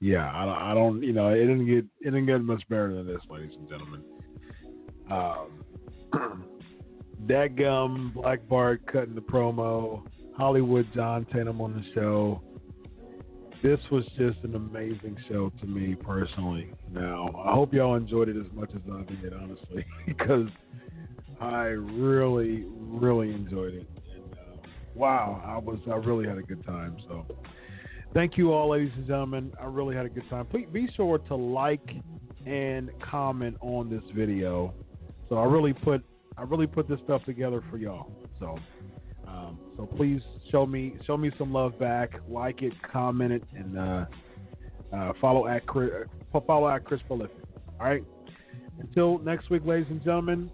yeah, I don't, I don't, you know, it didn't get, it didn't get much better than this, ladies and gentlemen. Um, Dadgum, Black Bart cutting the promo, Hollywood John Tatum on the show this was just an amazing show to me personally. Now, I hope y'all enjoyed it as much as I did, honestly, because I really, really enjoyed it. Uh, wow, I was, I really had a good time. So, thank you all, ladies and gentlemen. I really had a good time. Please be sure to like and comment on this video. So, I really put, I really put this stuff together for y'all. So. Um, so please show me show me some love back, like it, comment it, and uh, uh, follow at Chris, uh, follow at Chris Prolific. All right. Until next week, ladies and gentlemen.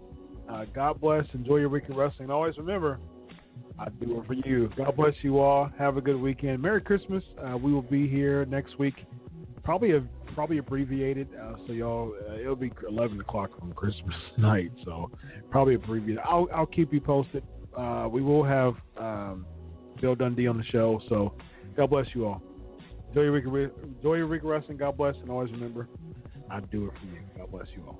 Uh, God bless. Enjoy your week of wrestling. And always remember, I do it for you. God bless you all. Have a good weekend. Merry Christmas. Uh, we will be here next week. Probably a probably abbreviated. Uh, so y'all, uh, it'll be 11 o'clock on Christmas night. So probably abbreviated. I'll I'll keep you posted uh, we will have um, Bill Dundee on the show. So God bless you all. Enjoy your week, enjoy your week wrestling. God bless, and always remember, I do it for you. God bless you all.